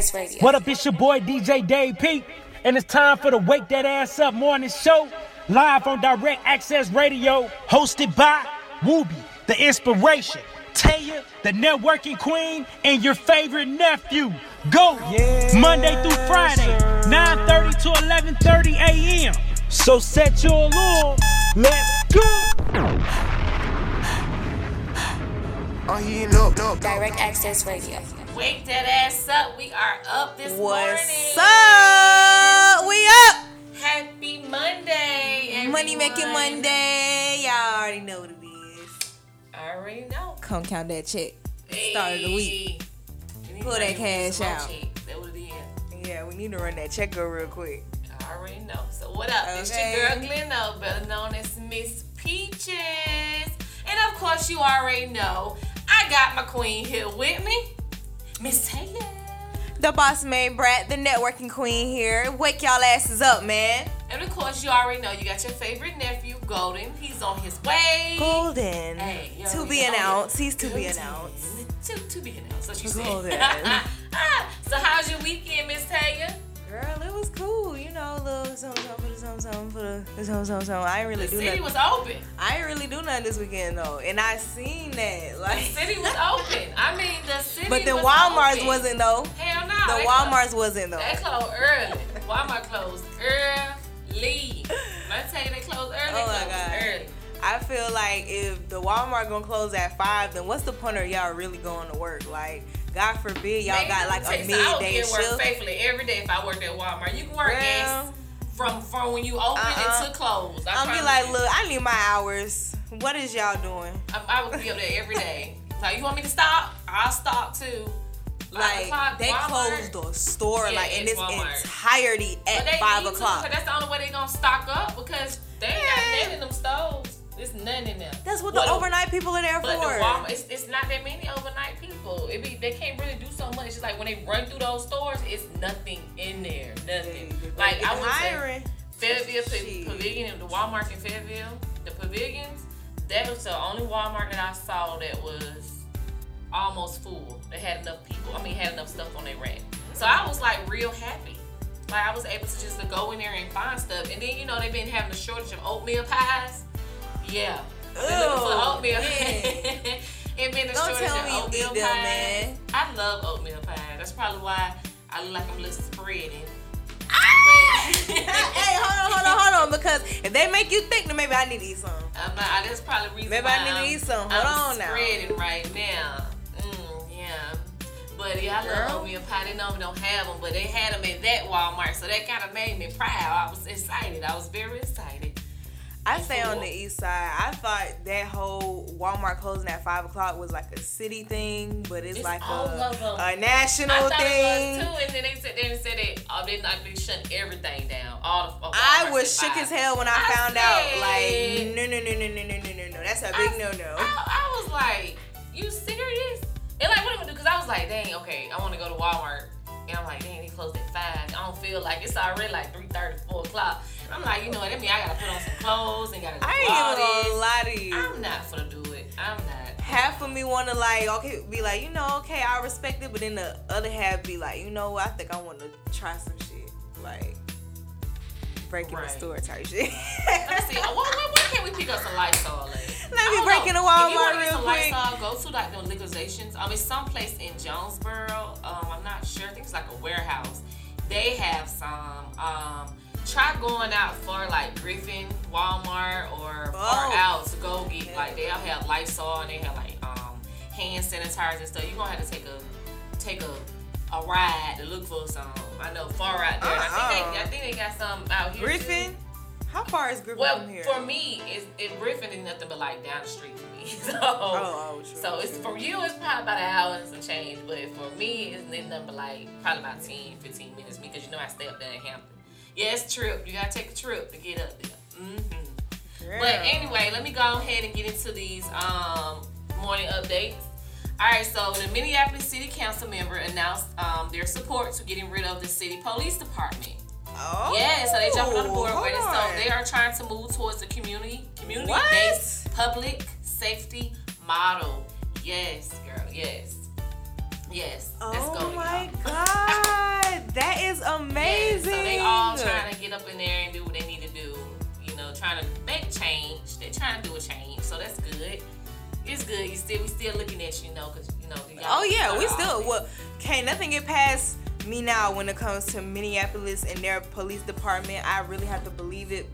Access Radio. What up, it's your boy DJ Dave Pete, and it's time for the Wake That Ass Up morning show, live on Direct Access Radio, hosted by Wooby, the inspiration, Taya, the networking queen, and your favorite nephew, Go, Monday through Friday, 9.30 to 11.30 a.m. So set your alarm, let's go! I'm heating up, up. Direct Access Radio. Wake that ass up. We are up this What's morning. up? We up. Happy Monday. Everyone. Money making Monday. Y'all already know what it is. I already know. Come count that check. Start of the week. Hey. Pull that cash out. checks. That what it is. Yeah, we need to run that check over real quick. I already know. So what up? It's your girl Gleno, better known as Miss Peaches. And of course you already know I got my queen here with me. Miss Taylor. The boss man Brat, the networking queen here. Wake y'all asses up, man. And of course you already know you got your favorite nephew, Golden. He's on his way. Golden. Hey, to be oh, announced. He's to be announced. To, to be announced. That's what you Golden. said. Ah, so how's your weekend, Miss Taya? Girl, it was cool. You know, a little something, something, for the something, something, for the the something, something, something. I ain't really The do city nothing. was open. I ain't really do nothing this weekend though, and I seen that. The Like, city was open. I mean, the city. Was But the was Walmart's open. wasn't though. Hell no. The they Walmart's wasn't though. They closed early. Walmart closed early. When I tell you they closed early, they Oh my God. early. I feel like if the Walmart gonna close at five, then what's the point of y'all really going to work? Like, God forbid y'all Man, got like a me tell you something, I would midday get work faithfully every day if I worked at Walmart. You can work Girl. yes, from from when you open Uh-uh. until close. I I'm be like, look, I need my hours. What is y'all doing? I, I would be up there every day. Like, you want me to stop? I'll stop too. Like they Walmart. closed the store Yeah, like in it's Walmart. entirety at five o'clock. to, that's the only way they gonna stock up because they ain't got Yeah. nothing in them stores. There's none in them. That's what the Well, overnight people are there But for. the Walmart, it's, it's not that many overnight people. It be they can't really do so much. It's like when they run through those stores, it's nothing in there, nothing. Like I It's would say, hiring. Fayetteville Pa- Shit. Pavilion, the Walmart in Fayetteville, the pavilions, that was the only Walmart that I saw that was almost full. They had enough people. I mean, had enough stuff on their rack. So I was like real happy. Like I was able to just to go in there and find stuff. And then you know they've been having a shortage of oatmeal pies. Yeah. I've been looking for Ew, oatmeal. yeah. it been a Don't shortage tell of me you oatmeal eat them, man. I love oatmeal pie. That's probably why I look like I'm a little spreading. hey, hold on, hold on, hold on. Because if they make you think, then maybe I need to eat some. I'm not, I- that's probably reason Maybe I need to I'm, eat some. Hold I'm on now. spreading right now. Mm, yeah. But yeah, I love oatmeal pie. They normally don't have them, but they had them at that Walmart, so that kind of made me proud. I was excited. I was very excited. I stay on the east side. I thought that whole Walmart closing at five o'clock was like a city thing, but it's, It's like a, a I national thing. it was too, and then they said they said they oh they not they shut everything down. All the I was shook five. as hell when I, I found out. Like, no, no, no, no, no, no, no, no, no. That's a big no, no. I, I was like, you serious? And like, what am I do? Because I was like, dang, okay, I want to go to Walmart. And I'm like, dang, they closed at 5. I don't feel like it's already like 3 4 o'clock. I'm like, you know what? That means I got to put on some clothes and got to do I ain't even gonna lie to you. I'm not gonna do it. I'm not. half of me want to like, okay, be like, you know, okay, I respect it, but then the other half be like, you know, I think I want to try some shit, like breaking Right. the store type shit. Let me see. uh, Why, why, why can't we pick up some Lysol? Let me break know. into If you Walmart wanna get real some quick. Lysol, go to like the liquidations. Um, it's someplace in Jonesboro. Um, I'm not sure. I think it's like a warehouse. They have some. Um, try going out for like Griffin, Walmart, or far Oh. out to go get like they'll have Lysol and they have like um hand sanitizers and stuff. You are gonna have to take a take a a ride to look for some. I know far out there. And I think Uh-uh. they I think they got some out here. too. Griffin, how far is Griffin Well, from here? for me, it's, it Griffin is nothing but like down the street for me. So, oh, true, so it's for you, it's probably about an hour and some change. But for me, it's nothing but like probably about 10, 15 minutes because you know I stay up there in Hampton. Yes, trip. You gotta take a trip to get up there. hmm Girl. But anyway, let me go ahead and get into these um, morning updates. All right, so the Minneapolis City Council member announced um, their support to getting rid of the city police department. oh, Yeah, so they jumped on the board with it. So they are trying to move towards the community community What? based public safety model. Yes, girl, yes. Yes. Oh my y'all. god, that is Yeah, amazing. so they all trying to get up in there and do what they need to do. You know, trying to make change. They're trying to do a change, so that's good. It's good. You still we still looking at you, you know, because you know. Oh yeah, we still well can't nothing get past me now when it comes to Minneapolis and their police department. I really have to believe it.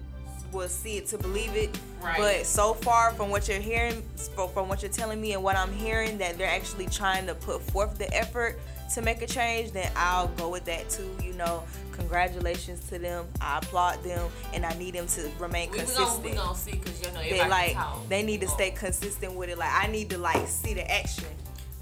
Will see it to believe it. Right. But so far from what you're hearing, from what you're telling me and what I'm hearing, that they're actually trying to put forth the effort to make a change, then I'll go with that too. You know, congratulations to them. I applaud them, and I need them to remain We, consistent. gonna we gonna see because you know they like they need to oh. stay consistent with it. Like I need to like see the action.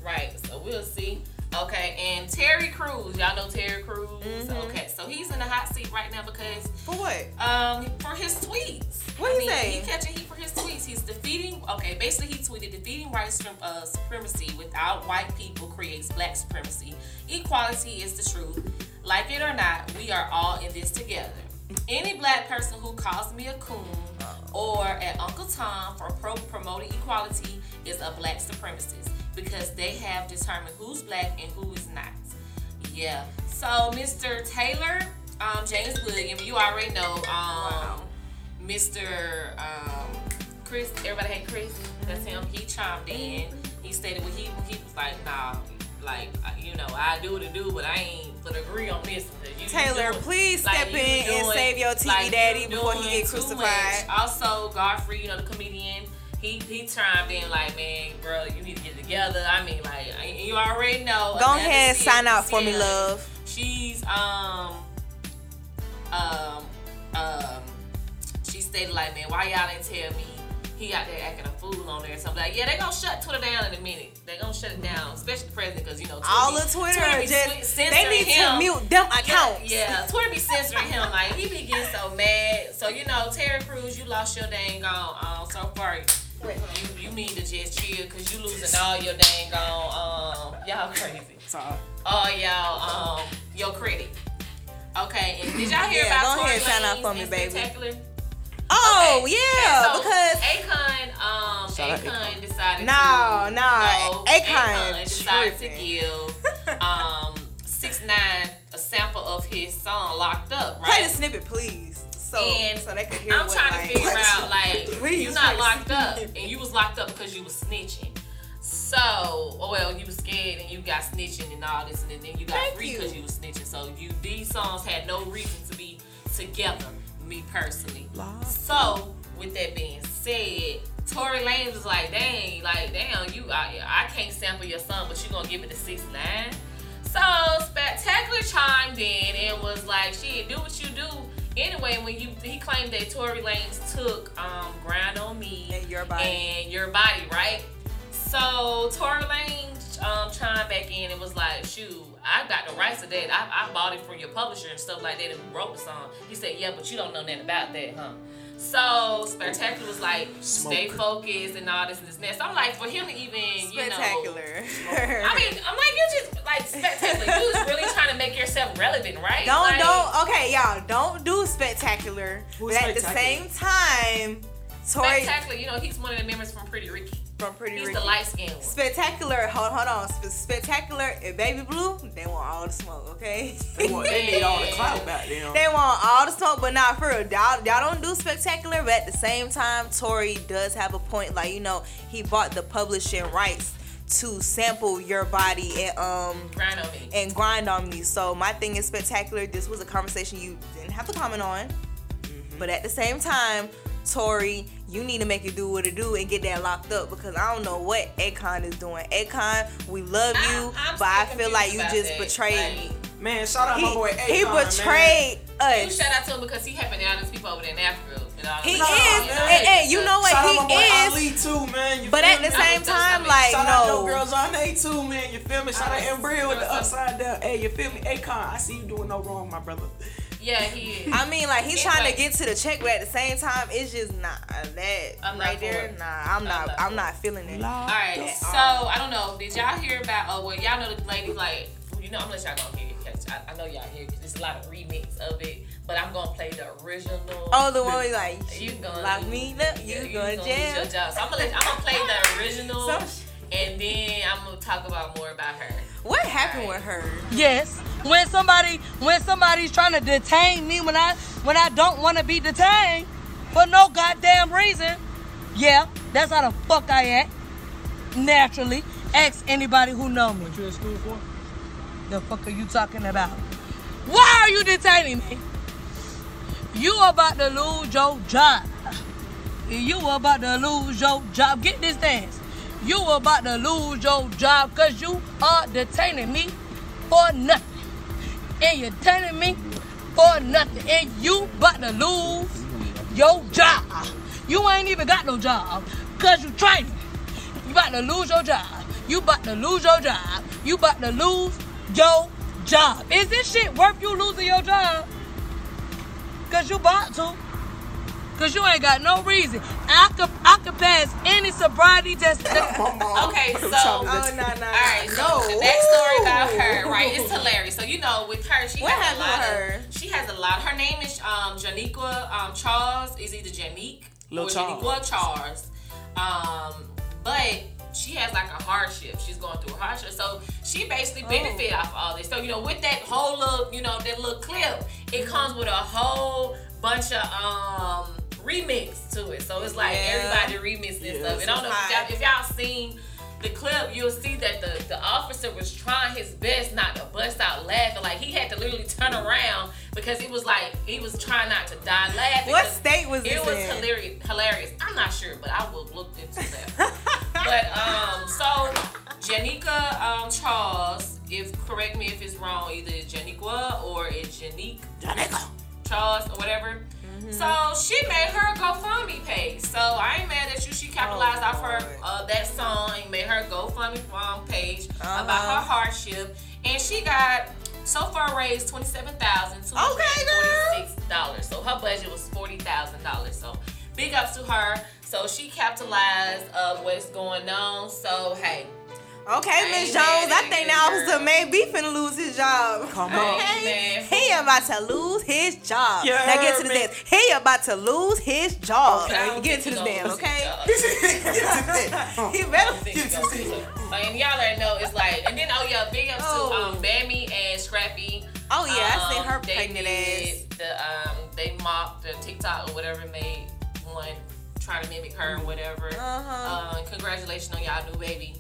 Right, so we'll see. Okay, and Terry Crews, y'all know Terry Crews. Mm-hmm. Okay, so he's in the hot seat right now because For what? um for his tweets. What he mean, say? He catching heat for his tweets. He's defeating. Okay, basically he tweeted defeating white uh, supremacy without white people creates black supremacy. Equality is the truth. Like it or not, we are all in this together. Any black person who calls me a coon or an Uncle Tom for pro- promoting equality is a black supremacist because they have determined who's black and who is not. Yeah. So Mr. Taylor, um, James William, you already know. Um, Mr. Um, Chris, everybody hate Chris. That's him. He chimed in. He stated what he he was like, nah, like uh, you know, I do what I do, but I ain't gonna agree on this. You Taylor, doing- please step you in and save your TV like, daddy before he doing get too crucified. much. Also, Godfrey, you know, the comedian, he he chimed in like, man, bro, you need to get together. I mean, like, you already know. Go Amanda ahead, Seales- sign out for me, love. She's um um um she stated like, man, why y'all didn't tell me he out there acting a fool on there and something like, yeah, they gonna shut Twitter down in a minute. They gonna shut it down, especially the president, because you know Twitter All be- of Twitter, be just swi- censoring they need him. to mute them accounts. Yeah, Twitter be censoring him. Like he be getting so mad. So you know, Terry Crews, you lost your dang on. Um, so far, you you need to just chill because you losing all your dang on. Um, y'all crazy. Sorry. All y'all um your credit. Okay, and did y'all hear Yeah, about go Tory ahead, sign out for me, baby. Spectacular? Oh Okay. yeah, so because Akon, um, Shout Akon decided No, to no, no, Akon decided to give um six nine a sample of his song "Locked Up." play the snippet, please, so And so they can hear I'm trying like, to figure out like Please, you're not locked up and you was locked up because you was snitching. So, oh, well, you was scared and you got snitching and all this, and then you got Thank free because you was snitching. So, you these songs had no reason to be together. Me personally. So, with that being said, Tory Lanez was like, dang, like, damn, you, I, I can't sample your song, but you gonna give it the six nine. So, Spectacular chimed in and was like, shit, do what you do. Anyway, when you he claimed that Tory Lanez took um, Grind on Me And Your Body. and Your Body, right? So Tory Lanez um, chimed back in and was like, shoot, I got the rights to that. I, I bought it from your publisher and stuff like that and who wrote the song. He said, yeah, but you don't know nothing about that, huh? So Spectacular was like, stay focused and all this and this and that. So I'm like, for him to even, you know, spectacular. I mean, I'm like, you just like spectacular. You was really trying to make yourself relevant, right? don't Like, don't okay, y'all don't do spectacular, Who's but at the same time, Tory Spectacular, you know, he's one of the members from Pretty Ricky. From Pretty He's Ricky. the light skinned one. Spectacular, hold, hold on. Sp- spectacular and Baby Blue, they want all the smoke, okay? They, want, they need all the clout back then. they want all the smoke, but not for real. Y'all, y'all don't do spectacular, but at the same time, Tory does have a point. Like, you know, he bought the publishing rights to sample your body and um Grind on me. and grind on me. So my thing is spectacular. This was a conversation you didn't have to comment on. Mm-hmm. But at the same time, Tory, you need to make it do what it do and get that locked up because I don't know what Akon is doing. Akon, we love you, I'm but I feel like you just that. betrayed Like, me. Man, shout out He, my boy Akon, he man. betrayed You us. shout out to him because he helping out his people over there in Africa. He that. is, You know, and, and you know what Shout he out my boy is. Ali too, man. You But at the me? same was time, gonna like Shout out no, no girls on A too, man. You feel me? Shout I out was- Embryo with the upside down. Hey, you feel me? Akon, I see you doing no wrong, my brother. Yeah, he is. I mean, like he's Anyway. trying to get to the check, but at the same time, it's just not that I'm right for there. it. Nah, I'm I'm not. not I'm not feeling it. All right, so I don't know. Did y'all hear about? Oh well, y'all know the lady like you know. I'm gonna let y'all go hear it 'cause I, I know y'all hear because there's a lot of remix of it. But I'm gonna play the original. Oh, the one where like You gonna lock me up, you yeah, going to lose jail. your job. So I'm gonna let, I'm gonna play the original, Some- and then I'm gonna talk about more about her. What happened with her? Yes. When somebody when somebody's trying to detain me when I when I don't want to be detained for no goddamn reason. Yeah, that's how the fuck I act. Naturally. Ask anybody who know me. What you in school for? The fuck are you talking about? Why are you detaining me? You about to lose your job. You about to lose your job. Get this dance. You about to lose your job because you are detaining me for nothing. And you're detaining me for nothing. And you about to lose your job. You ain't even got no job because you training. You about to lose your job. You about to lose your job. You about to lose your job. Is this shit worth you losing your job? Cause you about to. Cause you ain't got no reason. I could I could pass any sobriety test. Okay, so Oh, no, no. All right, so no. the backstory about her, right? It's hilarious. So you know, with her, she What has a lot her? of. She has a lot. Her name is um Janiqua um Charles. Is either Janique Lil or Charles. Janiqua Charles. Um, but she has like a hardship. She's going through a hardship, so she basically benefit Oh. off all this. So you know, with that whole little, you know, that little clip, it comes with a whole bunch of um remix to it. So it's like Yeah. everybody remixing and Yeah, stuff. And I don't know if y'all, if y'all seen the clip, you'll see that the, the officer was trying his best not to bust out laughing. Like he had to literally turn around because it was like he was trying not to die laughing. What state was it this was in? hilarious. Hilarious. I'm not sure, but I will look into that. but um, so Janika um Charles, if correct me if it's wrong, either Janiqua or it's Janique Janika. Charles or whatever. Mm-hmm. So she made her GoFundMe page. So I ain't mad at you. She capitalized Oh, off her uh, that song and made her GoFundMe um, page Uh-huh. about her hardship, and she got so far raised twenty seven thousand two hundred forty six dollars. So her budget was forty thousand dollars. So big ups to her. So she capitalized of what's going on. So hey, Okay, Miss Jones, I think you, the officer girl. may be finna lose his job. Come on. ain't. He about to lose his job. You now get to heard the me? dance. He about to lose his job. I don't Get think to he this gonna dance, okay? He better. think he gonna lose it. And y'all already know it's like, and then oh yeah, big ups Oh. to um, Bambi and Scrappy. Oh yeah, I seen Um, her they pregnant ass. The um, they mocked the TikTok or whatever made one trying to mimic her or whatever. Uh-huh. Uh, congratulations on y'all new baby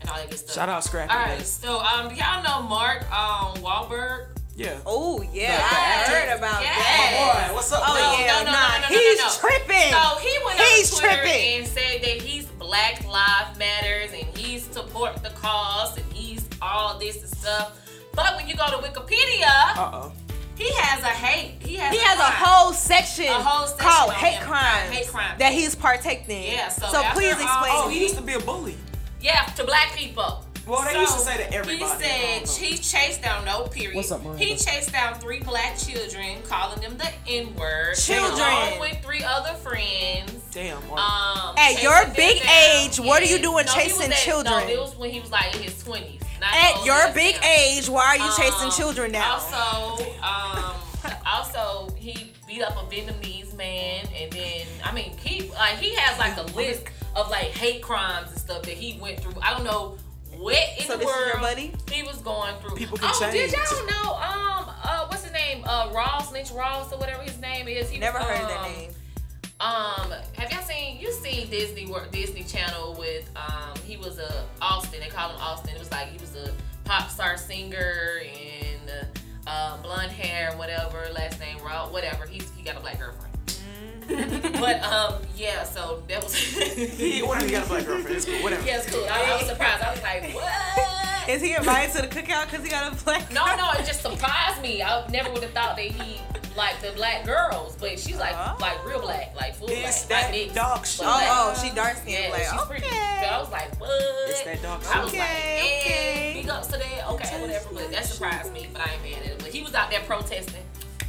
and all that good stuff. Shout out Scrappy. All right, baby. so um, y'all know Mark um Wahlberg? Yeah. Oh yeah, Yeah, I heard about Yes. that. Boy, what's up? Oh man? yeah, no, no, no, nah, no, no, no, he's no. tripping. So he went He's on Twitter tripping. and said that he's Black Lives Matters and he's support the cause and he's all this and stuff. But when you go to Wikipedia, Uh-oh. he has a hate. He has he a has a whole section, A whole section called hate him. crimes, Hate crimes. that he's partaking in. Yeah, so so after please all- explain. Oh, he used to be a bully. Yeah, to black people. Well, they used to say to everybody. He said he chased down no period. What's up, Miranda? He chased down three black children, calling them the N word. Children. Along with three other friends. Damn. Um, At your them big down. age, what are you doing No, chasing at- children? No, it was when he was like in his twenties. At your big age, why are you chasing Um, children now? Also, um, also he beat up a Vietnamese man, and then I mean he like he has like a list of like hate crimes and stuff that he went through. I don't know what in So the world he was going through. People can oh, did y'all know? Um, uh, what's his name? Uh, Ross Lynch Ross or whatever his name is. He Never was, heard of that um, name. um, have y'all seen you seen Disney Wor- Disney Channel with um he was a Austin they call him Austin it was like he was a pop star singer and uh, blonde hair whatever last name Rob whatever he's he got a black girlfriend but um yeah so that was he, whatever, he got a black girlfriend. It's cool. Whatever. yeah it's cool I, I was surprised I was like what Is he invited to the cookout because he got a black? no no it just surprised me I never would have thought that he liked the black girls but she's like Oh. like real black like full It's black that like mixed, dog but shit. Oh, black. oh, she dark skinned Yeah, black. she's pretty. Okay. But I was like, what? It's that dog I was shit. like, Okay, eh, okay. big ups to that. Okay, whatever. But that surprised me. But I ain't mad at it. But he was out there protesting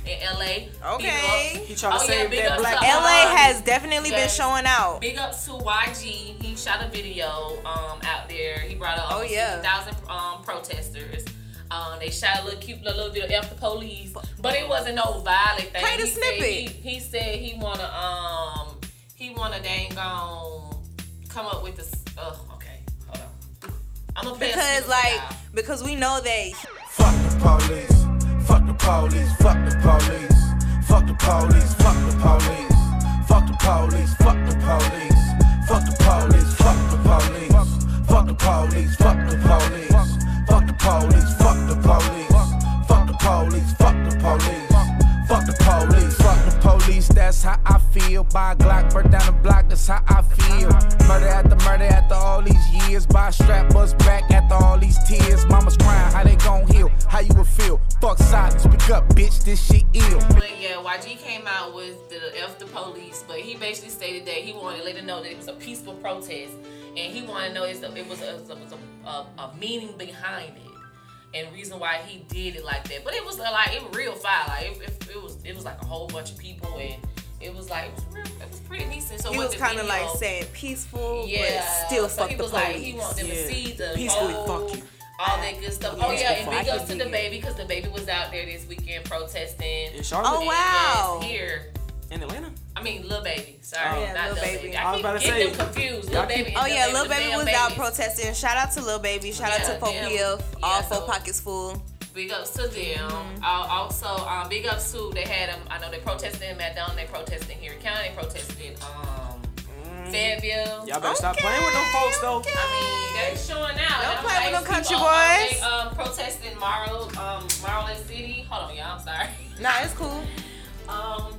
in LA. Okay. He ups. trying to oh, yeah, save big that black to, LA um, has definitely been showing out. Big ups to YG. He shot a video um, out there. He brought out Oh, yeah. 50,000 um, protesters. Um, they shot a little cute little video of the police, but it wasn't no violent thing. Play the he Said he, he said he wanna um he wanna dang on come up with this. Oh, okay, hold on. I'm gonna a because like for because we know that Fuck the police. Fuck the police. Fuck the police. Fuck the police. Fuck the police. Fuck the police. Fuck the police. Fuck the police. Fuck the police. Fuck the police. Fuck the police. Fuck the police. Fuck the police. Fuck the police. Fuck the police. Fuck the police. Fuck the police. That's how I feel. Buy a Glock, burn down the block. That's how I feel. Murder after murder after all these years. Buy a strap, bust back after all these tears. Mama's crying. How they gon' heal? How you would feel? Fuck silence. Speak up, bitch. This shit ill. But yeah, YG came out with the F the police, but he basically stated that he wanted to let them know that it was a peaceful protest, and he wanted to know a, it was a, it was a, a, a meaning behind it, and reason why he did it like that. But it was uh, like it was real fire, like it, it, it was it was like a whole bunch of people, and it was like it was real, it was pretty decent. So he was kind of like saying peaceful, yeah, but still so fuck he the was police. like he wanted them Yeah. to see the Peacefully whole, fuck you. all that good stuff. Oh yeah, and big ups to the baby because the baby was out there this weekend protesting. In Charlotte? Oh, And wow. here. In Atlanta? I mean, Lil Baby. Sorry, Oh. Yeah, not Lil Lil Baby. Baby. I I was about to getting say, them confused. y'all Lil Baby. Oh and yeah, Lil Lil Baby Damn was out protesting. Shout out to Lil Baby. Shout out to Four damn. Yeah, All so- four pockets full. Big ups to them. Mm-hmm. Uh, also, um, big ups to they had them. I know they protested in Madonna. They protested here in County. They protested in um, Fayetteville. Y'all better stop playing with them folks, though. okay. I mean, they're showing out. Don't And I'm play with like, them country people, um, boys. They, um, protesting Marl, um, Marlin City. Hold on, y'all. I'm sorry. Nah, it's cool. Um,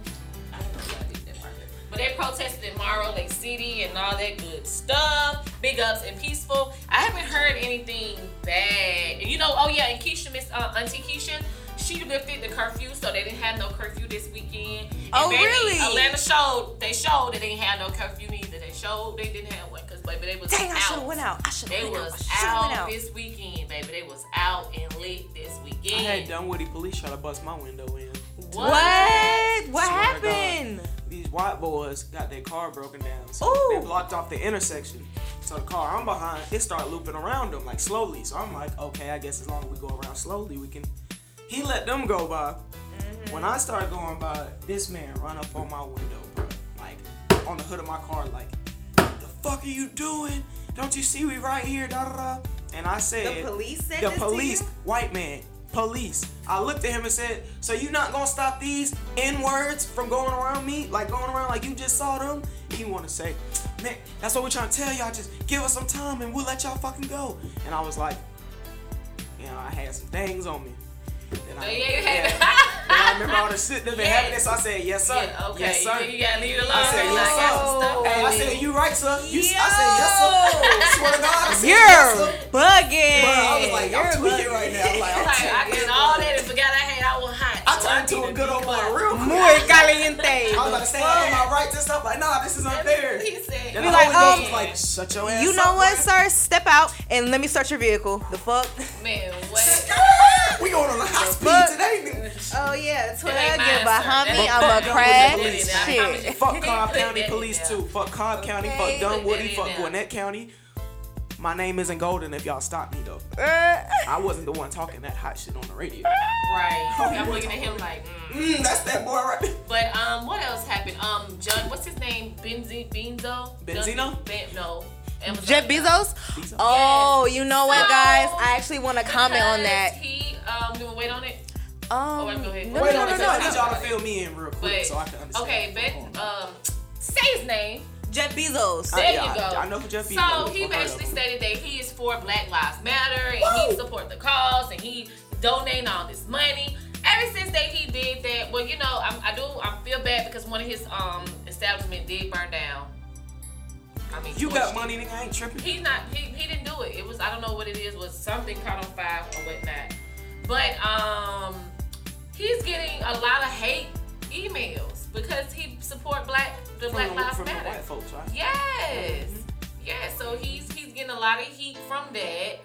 But they protested in Morrow Lake City and all that good stuff. Big ups and peaceful. I haven't heard anything bad. And you know, oh yeah, and Keisha, Miss uh, Auntie Keisha, she lifted the curfew, so they didn't have no curfew this weekend. And Oh, baby, really? Atlanta showed they showed that they didn't have no curfew neither. They showed they didn't have one because baby they was Dang, I out. should have went out. I should They have went out. was I should have went out out. this weekend, baby. They was out and lit this weekend. I weekend. had Dunwoody police try to bust my window in. What? What Swear to happened? These white boys got their car broken down. So Ooh. they blocked off the intersection. So the car I'm behind, it started looping around them like slowly. So I'm like, okay, I guess as long as we go around slowly, we can. He let them go by. Mm-hmm. When I started going by, this man run up on my window, bro. Like on the hood of my car, like, the fuck are you doing? Don't you see we right here? Da da da. And I said, The police said the police, white man, police. I looked at him and said, "So you not gonna stop these n words from going around me, like going around like you just saw them?" He want to say, "Man, that's what we're trying to tell y'all. Just give us some time and we'll let y'all fucking go." And I was like, you know, I had some things on me. Then I, yeah, you had- I remember all the shit that been Yes. happening. So I said, "Yes, sir. Yeah, okay. Yes, sir." You, you gotta leave it alone. I said, yes, I sir. stuff Hey, I said, "You right, sir." You, Yo. I said, "Yes, sir." Swear to God, I said, You're "Yes, sir." bugging. Bro, I was like, You're I'm tweaking bugging. right now. I'm like, I'm Like, I tweaking. did all that and forgot I had I was hot. I So turned to a good old boy be real quick. Muy caliente. I was about to say, am I right to stuff? Like, nah, this is unfair. He said, Then Be like, um, like, shut your ass You up, know what, boy." sir? Step out and let me search your vehicle. The fuck? man, what? We going on a high speed today, nigga. Oh yeah, twelve. ain't mine, Get behind me. I'm mine. a Fuck crash. Dunwoody. I promise you. Shit. Fuck Cobb County Police too. Fuck Cobb County. Fuck put Dunwoody. Fuck. Gwinnett County. My name isn't Golden if y'all stop me though. I wasn't the one talking that hot shit on the radio. Right. I'm looking at him like, mm. Mm, that's that boy right there. But um, what else happened? Um, John, what's his name? Benzi, Benzo? Benzino? Ben, no. Amazon Jeff. Bezos. Bezos. Oh, you know what, So- guys? I actually want to comment on that. He um, do we wait on it? Um, wait, go ahead. no, Wait no, on no, it, no, 'cause I no. need y'all to fill me in real quick But so I can understand. okay, what's Ben, um, say his name. Jeff Bezos. I- There yeah, you go. I- I know who Jeff Bezos is. he I've heard basically stated that he is for Black Lives Matter and he support the cause and he donating all this money. Ever since that he did that, well, you know, I'm, I do I feel bad because one of his um establishment did burn down. I mean, You got money, nigga. I ain't tripping. He's not. He, he didn't do it. It was I don't know what it is. Was something caught on fire or whatnot. But um, he's getting a lot of hate emails because he support black the From Black the- Lives from the Matter. white folks, right? Yes. Yeah, so he's he's getting a lot of heat from that.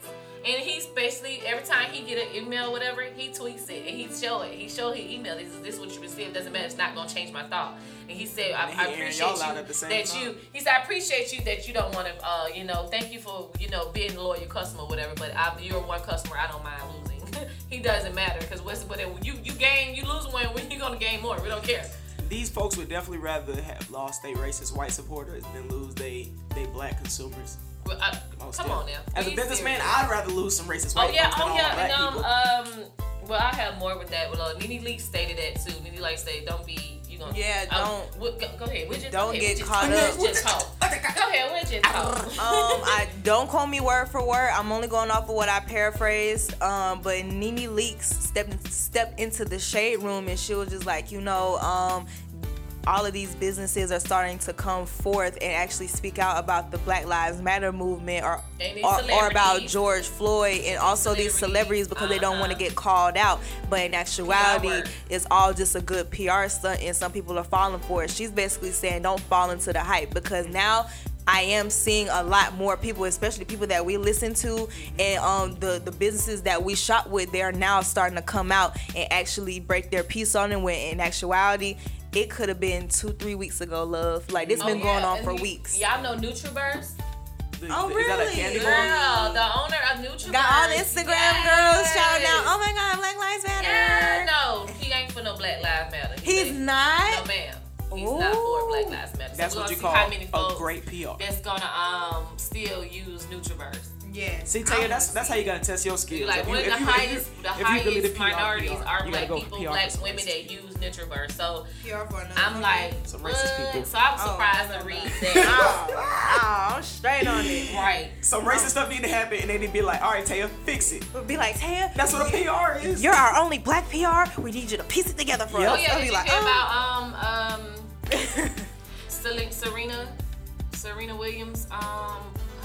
And he's basically every time he get an email, whatever, he tweets it and he show it. He show his email. This is this is what you received. Doesn't matter. It's not gonna change my thought. And he said, I, And I appreciate y'all out at the same that time. you. He said, I appreciate you that you don't want to. Uh, you know, thank you for you know being a loyal customer, whatever. But I, you're one customer. I don't mind losing. he doesn't matter because what's but you you gain you lose one when you gonna gain more. We don't care. These folks would definitely rather have lost their racist white supporters than lose they they black consumers. Well, I- come on now. As a businessman. I'd rather lose some racist Oh white yeah, folks than oh yeah, and um, people. um, well, I have more with that. Well, uh, Nene Leak stated that too. Nene Leak stated, "Don't be, you gonna, Yeah, don't- go, go ahead, we just don't ahead, get we just, caught we up. just, just talk. Go ahead, we just talk. um, I don't call me word for word. I'm only going off of what I paraphrased. Um, but Nene Leakes stepped stepped into the shade room and she was just like, you know, um, all of these businesses are starting to come forth and actually speak out about the Black Lives Matter movement or or, or about. George Floyd and also these celebrities because they don't want to uh-huh. get called out. But in actuality, it's all just a good PR stunt and some people are falling for it. She's basically saying don't fall into the hype because now I am seeing a lot more people, especially people that we listen to and um the, the businesses that we shop with, they're now starting to come out and actually break their piece on it when in actuality it could have been two, three weeks ago, love. Like this Oh, been going on and for you- weeks. Y'all know NutraBurst? oh, Is that a really? candy bar? Girl, the owner of NutraBurst. Got all the Instagram girls shouting out, oh my god, Black Lives Matter. Yeah, no, he ain't for no Black Lives Matter. He He's ain't- not. No, ma'am. He's not for Black Lives Matter. That's we're what gonna you see call how many a great PR. That's gonna um still use NutraBurst. Yeah. See, Taya, that's that's how you gotta test your skills. Like If you- one of if the you- if you- highest, the if really highest PR, minorities PR, are you black go people, PR black women that use NutraBurst. So for I'm like, Some racist what? people. So I was Oh. surprised to read that. Oh, I'm straight on it. right. Some racist stuff need to happen, and then they'd be like, "All right, Taya, fix it." Would be like, Taya, That's what a PR is. you're our only black PR. We need you to piece it together for Yep. Oh us. yeah, I'll did be you like, hear oh. about um um Sel- Serena Serena Williams um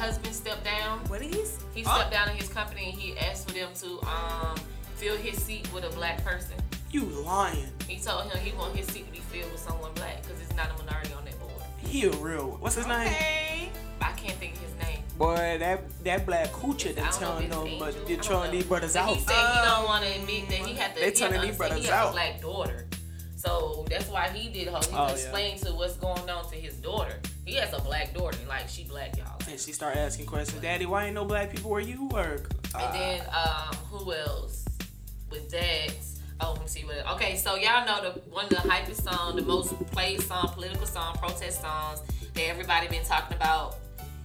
husband stepped down. What is? He stepped down in his company and he asked for them to um fill his seat with a black person. You lying? He told him he want his seat to be filled with someone black because it's not a minority on that board. He a real. What's his name? I can't think of his name. Boy, that that black coochie I they don't know if telling it's them, but they're don't telling these brothers out. He said he don't want to admit that he had to. They he telling had to these brothers he has out. a black daughter. So that's why he did whole. He Oh, yeah. explained to what's going on to his daughter. He has a black daughter, like she black, y'all. And she start asking questions. Daddy, why ain't no black people where you work? And Uh, then um, who else with that? Oh, let me see what. Okay, so y'all know the one of the hypest song, the most played song, political song, protest songs that everybody been talking about.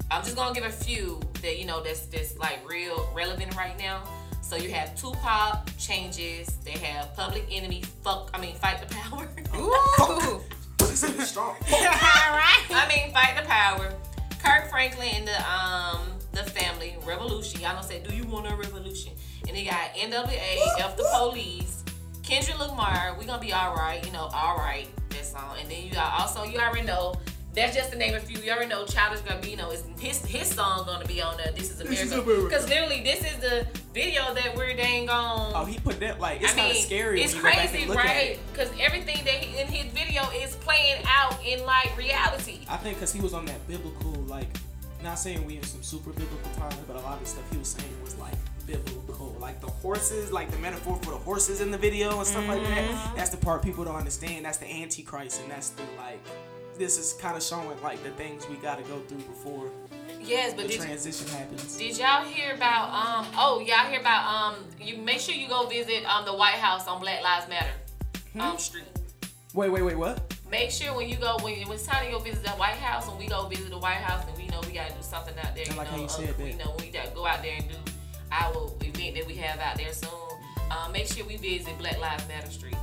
I'm just gonna give a few that you know that's that's like real relevant right now. So you have Tupac changes. They have Public Enemy. Fuck. I mean, fight the power. Ooh. she's so strong. I mean, fight the power. Kirk Franklin and the um the family revolution. Y'all know say, do you want a revolution? And they got NWA, F the police, Kendrick Lamar. We gonna be all right. You know, all right. That song. And then you got also you already know. That's just to name of a few. You already know Childish Gambino is his his song gonna be on there. This is America. Because literally, this is the video that we're dang on. Oh, he put that like it's I kind of scary. It's when you go back crazy, right? it. Because everything that he, in his video is playing out in like reality. I think because he was on that biblical, like, not saying we in some super biblical times, but a lot of the stuff he was saying was like biblical. Like the horses, like the metaphor for the horses in the video and stuff like Mm-hmm. that. That's the part people don't understand. That's the antichrist, and that's the like. This is kind of showing like the things we got to go through before Yes, but the did, transition happens. did y'all hear about um oh y'all hear about um you make sure you go visit um the White House on Black Lives Matter Hmm? um street. Wait, wait, wait, what? Make sure when you go when, when it's time to go visit the White House and we go visit the White House and we know we gotta do something out there. You like know, you uh, we that. know we gotta go out there and do our event that we have out there soon. Um, make sure we visit Black Lives Matter Street.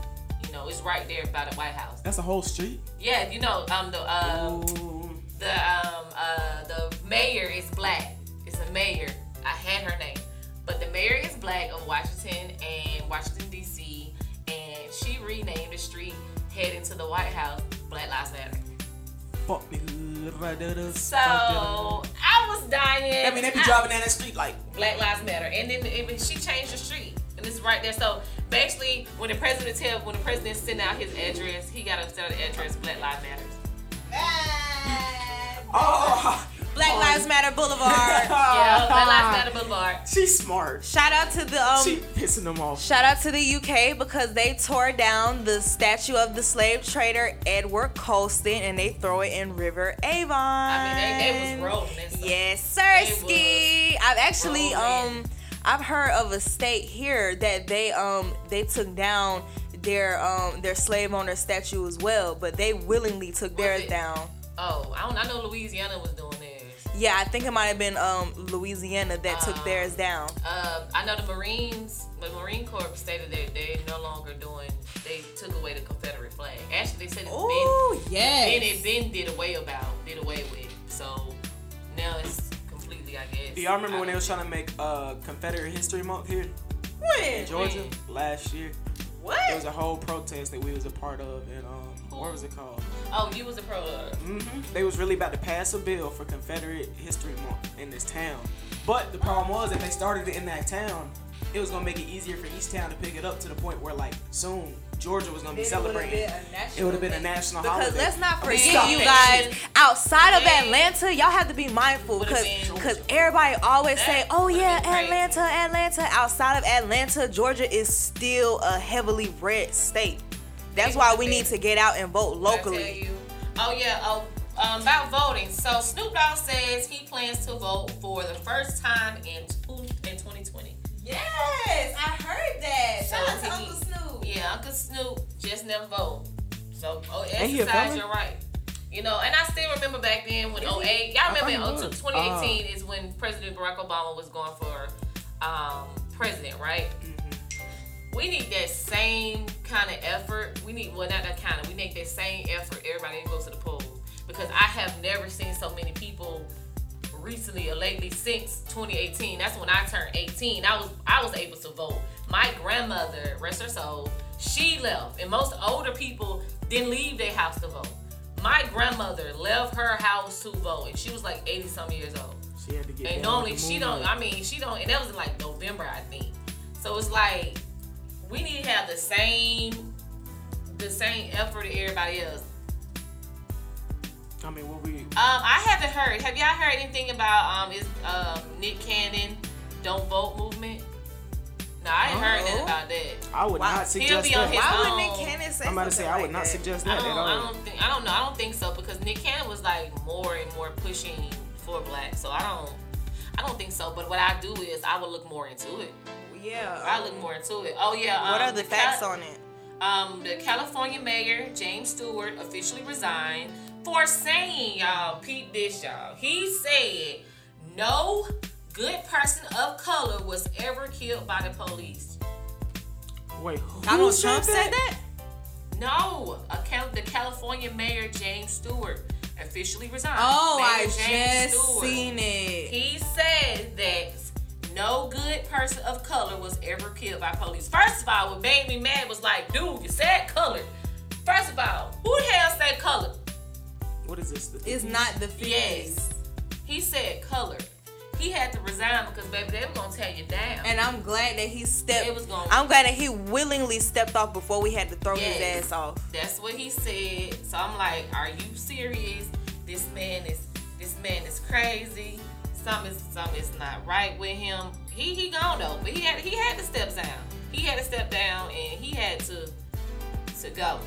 Know, it's right there by the White House. That's a whole street. Yeah, you know, um the um the um uh the mayor is black. It's a mayor. I had her name, but the mayor is black of Washington and Washington D.C. and she renamed the street heading to the White House Black Lives Matter. Fuck me hood, right there, there, So. I was dying. I mean, they be driving down that street like, Black Lives Matter, and then it, she changed the street, and it's right there. So basically, when the president tell, when the president send out his address, he got to send out the address Black Lives Matters. oh, Black Lives Matter Boulevard. Yeah, Black Lives Matter Boulevard. She's smart. Shout out to the um. she pissing them off. Shout out to the UK because they tore down the statue of the slave trader Edward Colston and they throw it in River Avon. I mean, they, they was rolling. Yes, They Sirski. I've actually rolling. um I've heard of a state here that they um they took down their um their slave owner statue as well, but they willingly took Was theirs it? down. Oh, I don't. I know Louisiana was doing theirs. Yeah, I think it might have been um, Louisiana that took Um, theirs down. Um, I know the Marines, the Marine Corps stated that they're no longer doing. They took away the Confederate flag. Actually, they said it's Oh been. yes. Then it been did away about, did away with. So now it's I guess. Do y'all remember I when they was trying to make uh, Confederate History Month here when? in Georgia last year? What? There was a whole protest that we was a part of, and um, what was it called? Oh, you was a pro. Uh, hmm They was really about to pass a bill for Confederate History Month in this town. But the problem was, if they started it in that town, it was gonna make it easier for each town to pick it up to the point where, like, soon Georgia was gonna be celebrating. It would have been a national Because holiday. let's not forget, you guys, outside of Atlanta, y'all have to be mindful because because everybody always That say, oh yeah, been crazy. Atlanta, Atlanta. Outside of Atlanta, Georgia is still a heavily red state. That's People why we been- need to get out and vote Did tell locally. you? Oh yeah. Oh, um, about voting. So Snoop Dogg says he plans to vote for the first time in two, in 2020. Yes, I heard that. So he- Yeah, Uncle Snoop just never vote. So oh, Ain't he a exercise your right. You know, and I still remember back then when 08, y'all I remember in thought he 02 was. 2018 is when President Barack Obama was going for um, president, right? Mm-hmm. We need that same kind of effort. We need, well, not that kind of, we need that same effort. Everybody that goes to the polls. Because I have never seen so many people recently or lately since 2018. That's when I turned 18. I was I was able to vote. My grandmother, rest her soul, she left, and most older people didn't leave their house to vote. My grandmother left her house to vote, and she was like 80 some years old. She had to get And normally she don't. I mean, she don't. And that was in like November, I think. So it's like we need to have the same, the same effort as everybody else. I mean, what we? Um, I haven't heard. Have y'all heard anything about um is um Nick Cannon don't vote movement? No, I ain't heard nothing Oh. about that. I would Why- not He'll suggest be on that. his Why would. Nick Cannon say I'm about to say something I would like not that? suggest I that don't, at all. I don't think I don't know. I don't think so because Nick Cannon was like more and more pushing for black. So I don't I don't think so. But what I do is I would look more into it. Yeah. I look more into it. Oh yeah. what um, are the Cal- facts on it? Um, the California mayor James Stewart officially resigned for saying, y'all, peep this, y'all. He said no good person of color was ever killed by the police. Wait, who Donald said Trump that? said that? No, Cal- the California mayor James Stewart officially resigned. Oh, Mayor I James just Stewart. seen it. He said that no good person of color was ever killed by police. First of all, what made me mad was like, dude, you said color. First of all, who the hell said color? What is this? The It's not the 50s. Yes. He said color. He had to resign because baby, they were gonna tear you down. And I'm glad that he stepped. It was gonna- I'm glad that he willingly stepped off before we had to throw Yes. his ass off. That's what he said. So I'm like, are you serious? This man is this man is crazy. Some is some is not right with him. He he gone though, but he had he had to step down. He had to step down and he had to to go.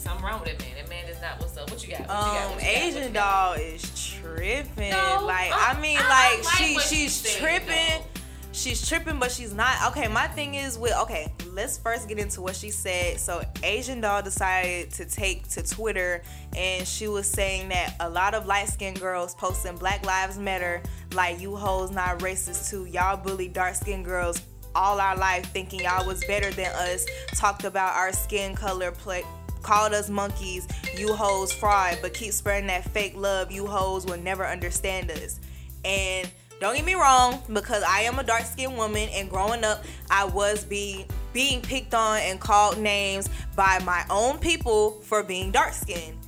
Something wrong with that man. That man is not what's up. What you got? What you got? Um, What you got? Asian got? doll is tripping. No, like I- I mean, I like, she she she's said, tripping. though. She's tripping, but she's not. Okay, my thing is with okay. Let's first get into what she said. So Asian doll decided to take to Twitter, and she was saying that a lot of light skinned girls posting Black Lives Matter, like you hoes not racist too. Y'all bully dark skinned girls all our life, thinking y'all was better than us. Talked about our skin color, play, called us monkeys. You hoes fraud, but keep spreading that fake love. You hoes will never understand us. And don't get me wrong, because I am a dark skinned woman, and growing up, I was be being picked on and called names by my own people for being dark skinned.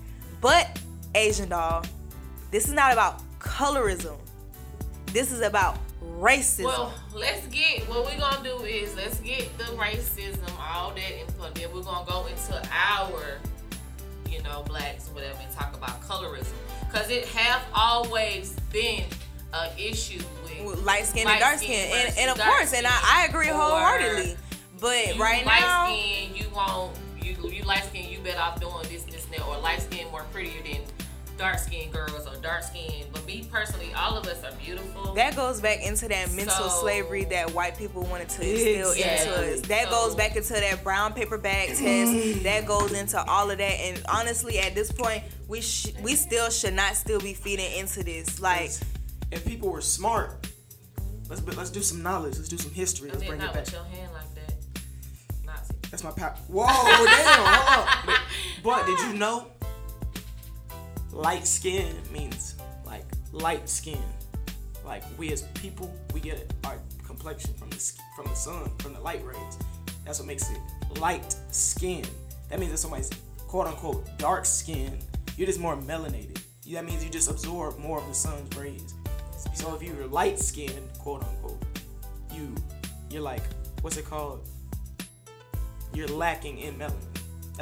But Asian doll, this is not about colorism. This is about racism. Well, let's get what we're gonna do is let's get the racism, all that input. Then we're gonna go into our, you know, blacks, whatever, and talk about colorism. Cause it have always been an issue with light skin and dark skin and, and of course, and I. I agree wholeheartedly. But right light now, light skin, you won't you you light skin, you better off doing this, this, and that, or light skin more prettier than dark skinned girls or dark skinned. But me personally, all of us are beautiful. That goes back into that mental So- slavery that white people wanted to instill Exactly. into us. That So- goes back into that brown paper bag test. Mm. that goes into all of that. And honestly, at this point, we sh- we still should not still be feeding into this. Like, if people were smart, let's be- let's do some knowledge. Let's do some history. Let's then bring it back. with your hand like that. That's my power. Whoa, damn, hold up. But, but did you know? Light skin means like light skin. Like we as people, we get our complexion from the from the sun, from the light rays. That's what makes it light skin. That means that somebody's quote unquote dark skin. You're just more melanated. That means you just absorb more of the sun's rays. So if you're light skinned, quote unquote, you you're like what's it called? You're lacking in melanin.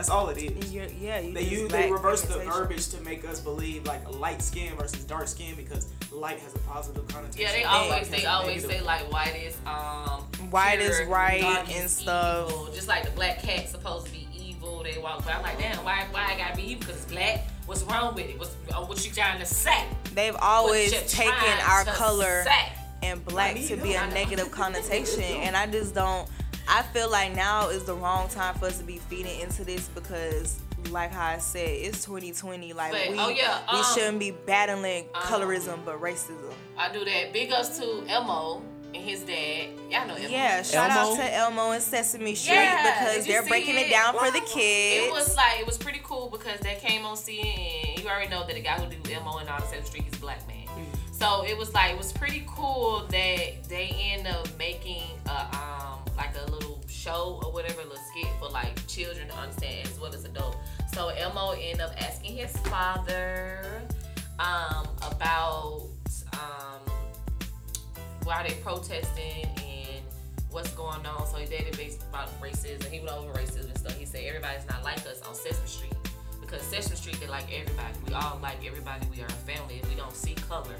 That's all it is. you're, yeah, you They just use they reverse the verbiage to make us believe like light skin versus dark skin because light has a positive connotation. Yeah, they always they always say like white is um White is right dark and is stuff. evil. Just like the black cat's supposed to be evil. They walk by I'm like, damn, why why I gotta be evil? Because it's black. What's wrong with it? What's uh, what you trying to say? They've always taken our color say? and black to be a negative connotation and i just don't i feel like now is the wrong time for us to be feeding into this because like how i said it's 2020 like But, we, oh, yeah, we um, shouldn't be battling colorism but racism I do that. Big ups to Elmo and his dad. Y'all know Elmo. yeah shout Elmo? out to elmo and sesame street Yeah, because they're breaking it it? down for the kids. It was like it was pretty cool because they came on CNN. You already know that the guy who do Elmo and all the Sesame Street, is a black man. So it was like it was pretty cool that they end up making a um like a little show or whatever, little skit for like children to understand as well as adults. So Elmo ended up asking his father um about um why they protesting and what's going on. So he dated based about racism. He went over racism and stuff. He said everybody's not like us on Sesame Street because Sesame Street they like everybody. We all like everybody. We are a family. We don't see color.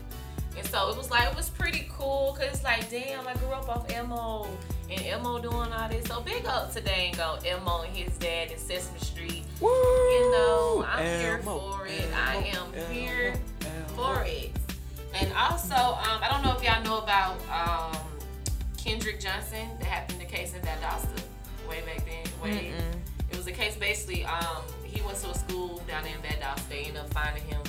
And so it was like it was pretty cool because it's like damn I grew up off Elmo and Elmo doing all this. So big up to dang on Elmo and his dad in Sesame Street. Woo! You know I'm here for it. I am Elmo, here for it. And also, um, I don't know if y'all know about um, Kendrick Johnson that happened the case in Valdosta way back then. Way it was a case basically. Um, he went to a school down in Valdosta. They ended up finding him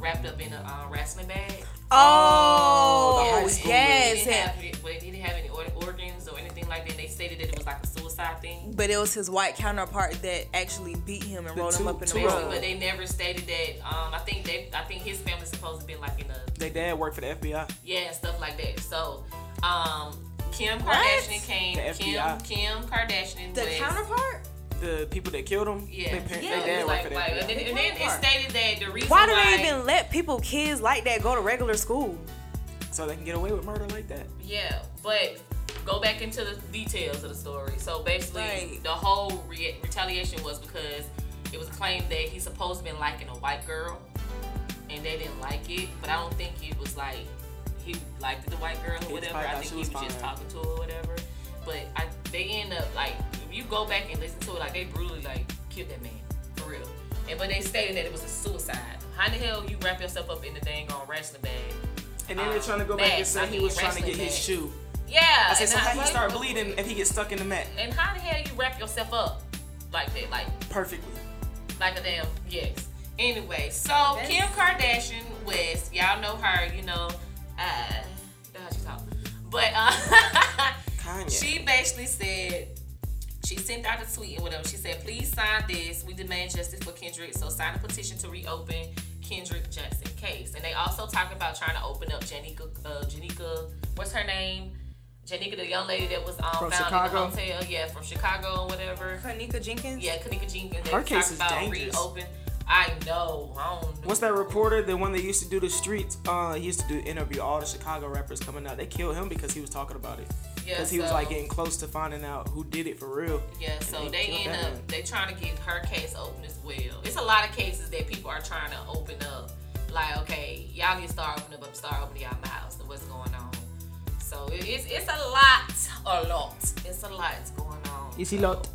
wrapped up in a uh, wrestling bag. oh the high yes He didn't have, it- but he didn't have any organs or anything like that. They stated that it was like a suicide thing. but it was his white counterpart that actually beat him and The rolled him up in the two rug but they never stated that. Um, I think they, I think his family's supposed to be like in a They dad worked for the FBI. Yeah, and stuff like that. So, um, Kim Kardashian came. The Kim FBI. Kim Kardashian the was, counterpart The people that killed him. Yeah, They, par- Yeah, they it dad was worked for like, the like, and then, and then it stated that the reason why do why they even let people kids like that go to regular school so they can get away with murder like that. Yeah, but go back into the details of the story. So basically, Right. the whole re- retaliation was because it was claimed that he supposed to been liking a white girl, and they didn't like it. But I don't think it was like he liked the white girl or whatever. I think he was was just talking to her or whatever. But I, they end up like if you go back and listen to it, like they brutally like killed that man for real. And but they stated that it was a suicide. How the hell you wrap yourself up in the dang on wrestling bag? And then they're trying to go back and say I he was trying to get wrestling his shoe. Yeah. I said, and so how he like, start bleeding if he gets stuck in the mat? And how the hell you wrap yourself up like that? Like Perfectly. like a damn yes. Anyway, so Kim Kardashian West, y'all know her, you know, uh that's how she talk. But uh Kanye. she basically said she sent out a tweet and whatever. She said, please sign this. We demand justice for Kendrick. So sign a petition to reopen Kendrick Johnson case. And they also talk about trying to open up Janika uh Janika, what's her name? Janika, the young lady that was um, From found Chicago? in the hotel, yeah, from Chicago or whatever. kenneka jenkins Yeah, Kenneka Jenkins. They Her case is about dangerous. reopen. I know. I don't know. What's that reporter? The one that used to do the streets. Uh, he used to do interview all the Chicago rappers coming out. They killed him because he was talking about it. Yeah, Because he was so- like getting close to finding out who did it for real. Yeah, so they end up man. they trying to get her case open as well. It's a lot of cases that people are trying to open up. Like, okay, y'all need to start opening up, start opening y'all mouths and what's going on. So it, it's it's a lot, a lot. It's a lot going on. Is he lot?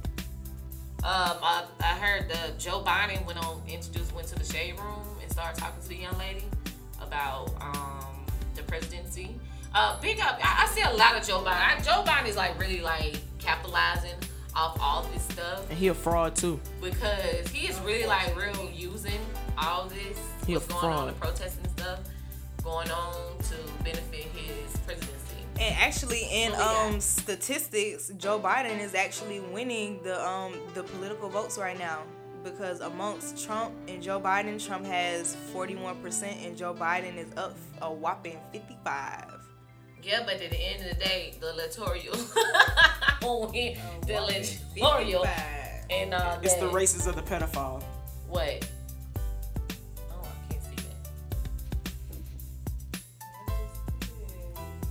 Um, I, I heard the Joe Biden went on introduced went to the shade room and started talking to the young lady about um, the presidency. Uh, big up. I, I see a lot of Joe Biden. I, Joe Biden is like really like capitalizing off all this stuff And he a fraud too. because he is really like real using all this He a what's going on, the fraud. protests and stuff going on to benefit his presidency. And actually, in What we got? um statistics, Joe Biden is actually winning the um the political votes right now because amongst Trump and Joe Biden, Trump has 41% and Joe Biden is up a whopping 55. Yeah, but at the end of the day, the electoral win. the whopping electoral 55. and uh, It's the races of the pedophile. What? Oh, I can't see that.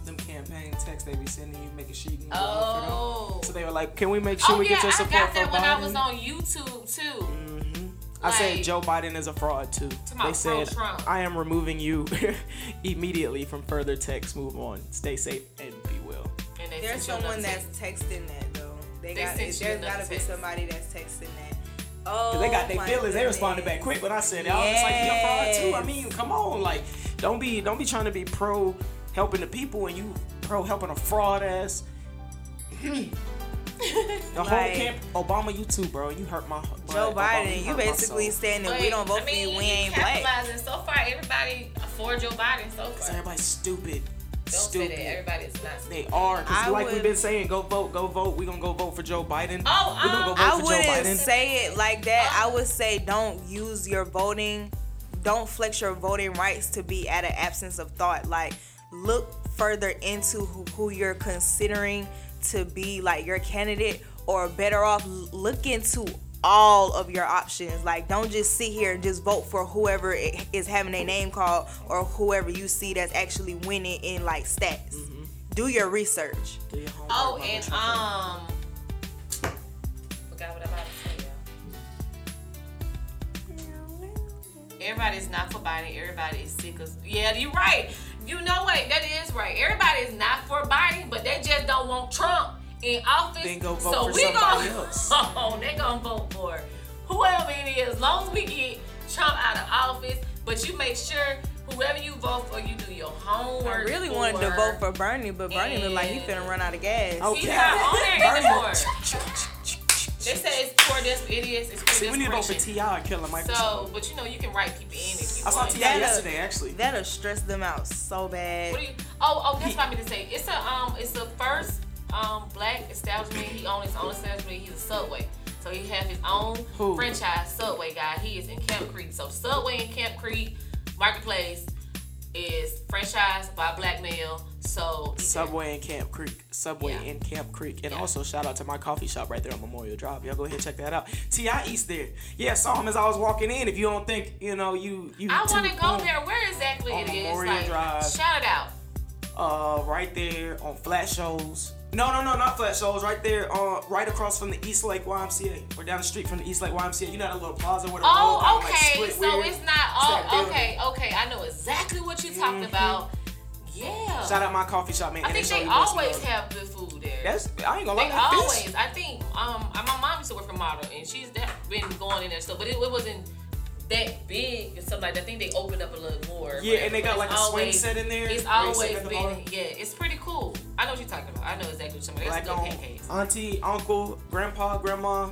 Them campaign texts they be sending you, making sure you can go Oh. for them. So they were like, "Can we make sure Oh we yeah, get your support?" I got that when Biden?" I was on YouTube too. I said Joe Biden is a fraud too. my They said pro-Trump. I am removing you immediately from further text. Move on. Stay safe and be well. And they There's someone another that's texting that though. They, They got sent you there's another gotta be text. somebody that's texting that. Oh, 'Cause they got their my feelings. They responded back quick when I said it. I was like, "You're a fraud too." I mean, come on, like, don't be don't be trying to be pro helping the people and you pro helping a fraud ass. the whole Like- camp, Obama, you too, bro. You hurt my. my Joe Obama, Biden, you basically soul. saying that But, we don't vote I mean, for you, we he ain't black. capitalizing so far. Everybody for Joe Biden so Cause far. everybody's stupid. Don't stupid. say that. Everybody is not. They are, cause I like we've been saying, go vote, go vote. We're gonna go vote for Joe Biden. Oh, we gonna go um, vote I for wouldn't Biden. say it like that. I would say don't use your voting, don't flex your voting rights to be at an absence of thought. Like look further into who, who you're considering to be like your candidate, or better off look into all of your options. Like don't just sit here and just vote for whoever is having a name called or whoever you see that's actually winning in like stats. Do your research. Do your homework, Oh, and Trump. um, forgot what I'm about to say. y'all. Everybody's not for Biden. Everybody is sick of. Yeah, you're right. You know what? That is right. Everybody is not for Biden, but they just don't want Trump in office. Then go vote so for we somebody gonna, else. Oh, they gonna vote for whoever it is. As long as we get Trump out of office, but you make sure whoever you vote for, you do your homework. I homework. really wanted to vote for Bernie, but Bernie looked like he And- finna run out of gas. Okay. He's not on there anymore. They say it's poor des- idiots. It's poor See, we need to vote for desperation. T.I. and kill him. Michael. So, but you know, you can write people in if you I saw want. T.I. That, yesterday, actually. That'll stress them out so bad. What do you? Oh, oh, that's what I meant to say. It's a um, it's the first um black establishment. He owns his own establishment. He's a Subway, so he have his own Who? franchise Subway guy. He is in Camp Creek. So Subway in Camp Creek Marketplace is franchised by black male. So Subway in Camp Creek. Subway Yeah. in Camp Creek. And Yeah. also shout out to my coffee shop right there on Memorial Drive. Y'all go ahead and check that out. T.I. East there. Yeah, saw him as I was walking in. If you don't think, you know, you you I want to go there. Where exactly On it is? Memorial Like, Drive. shout out. Uh right there on Flat Shoals. No, no, no, not Flat Shoals. Right there, uh, right across from the East Lake YMCA, or down the street from the East Lake YMCA. You know that little plaza where the Oh, like, okay. split so weird? it's not. Oh, okay, okay. I know exactly what you're talking about. Yeah. Shout out my coffee shop, man. I think they always have good food there. That's I ain't gonna they lie. fish- always. I think um my mom used to work for model and she's that been going in there stuff, but it, it wasn't that big and stuff like that. I think they opened up a little more. Yeah, and they got like a it's swing always- set in there. It's always the bar. been yeah. It's pretty cool. I know what you're talking about. I know exactly what you're talking about. Black That's good on pancakes. auntie, uncle, grandpa, grandma,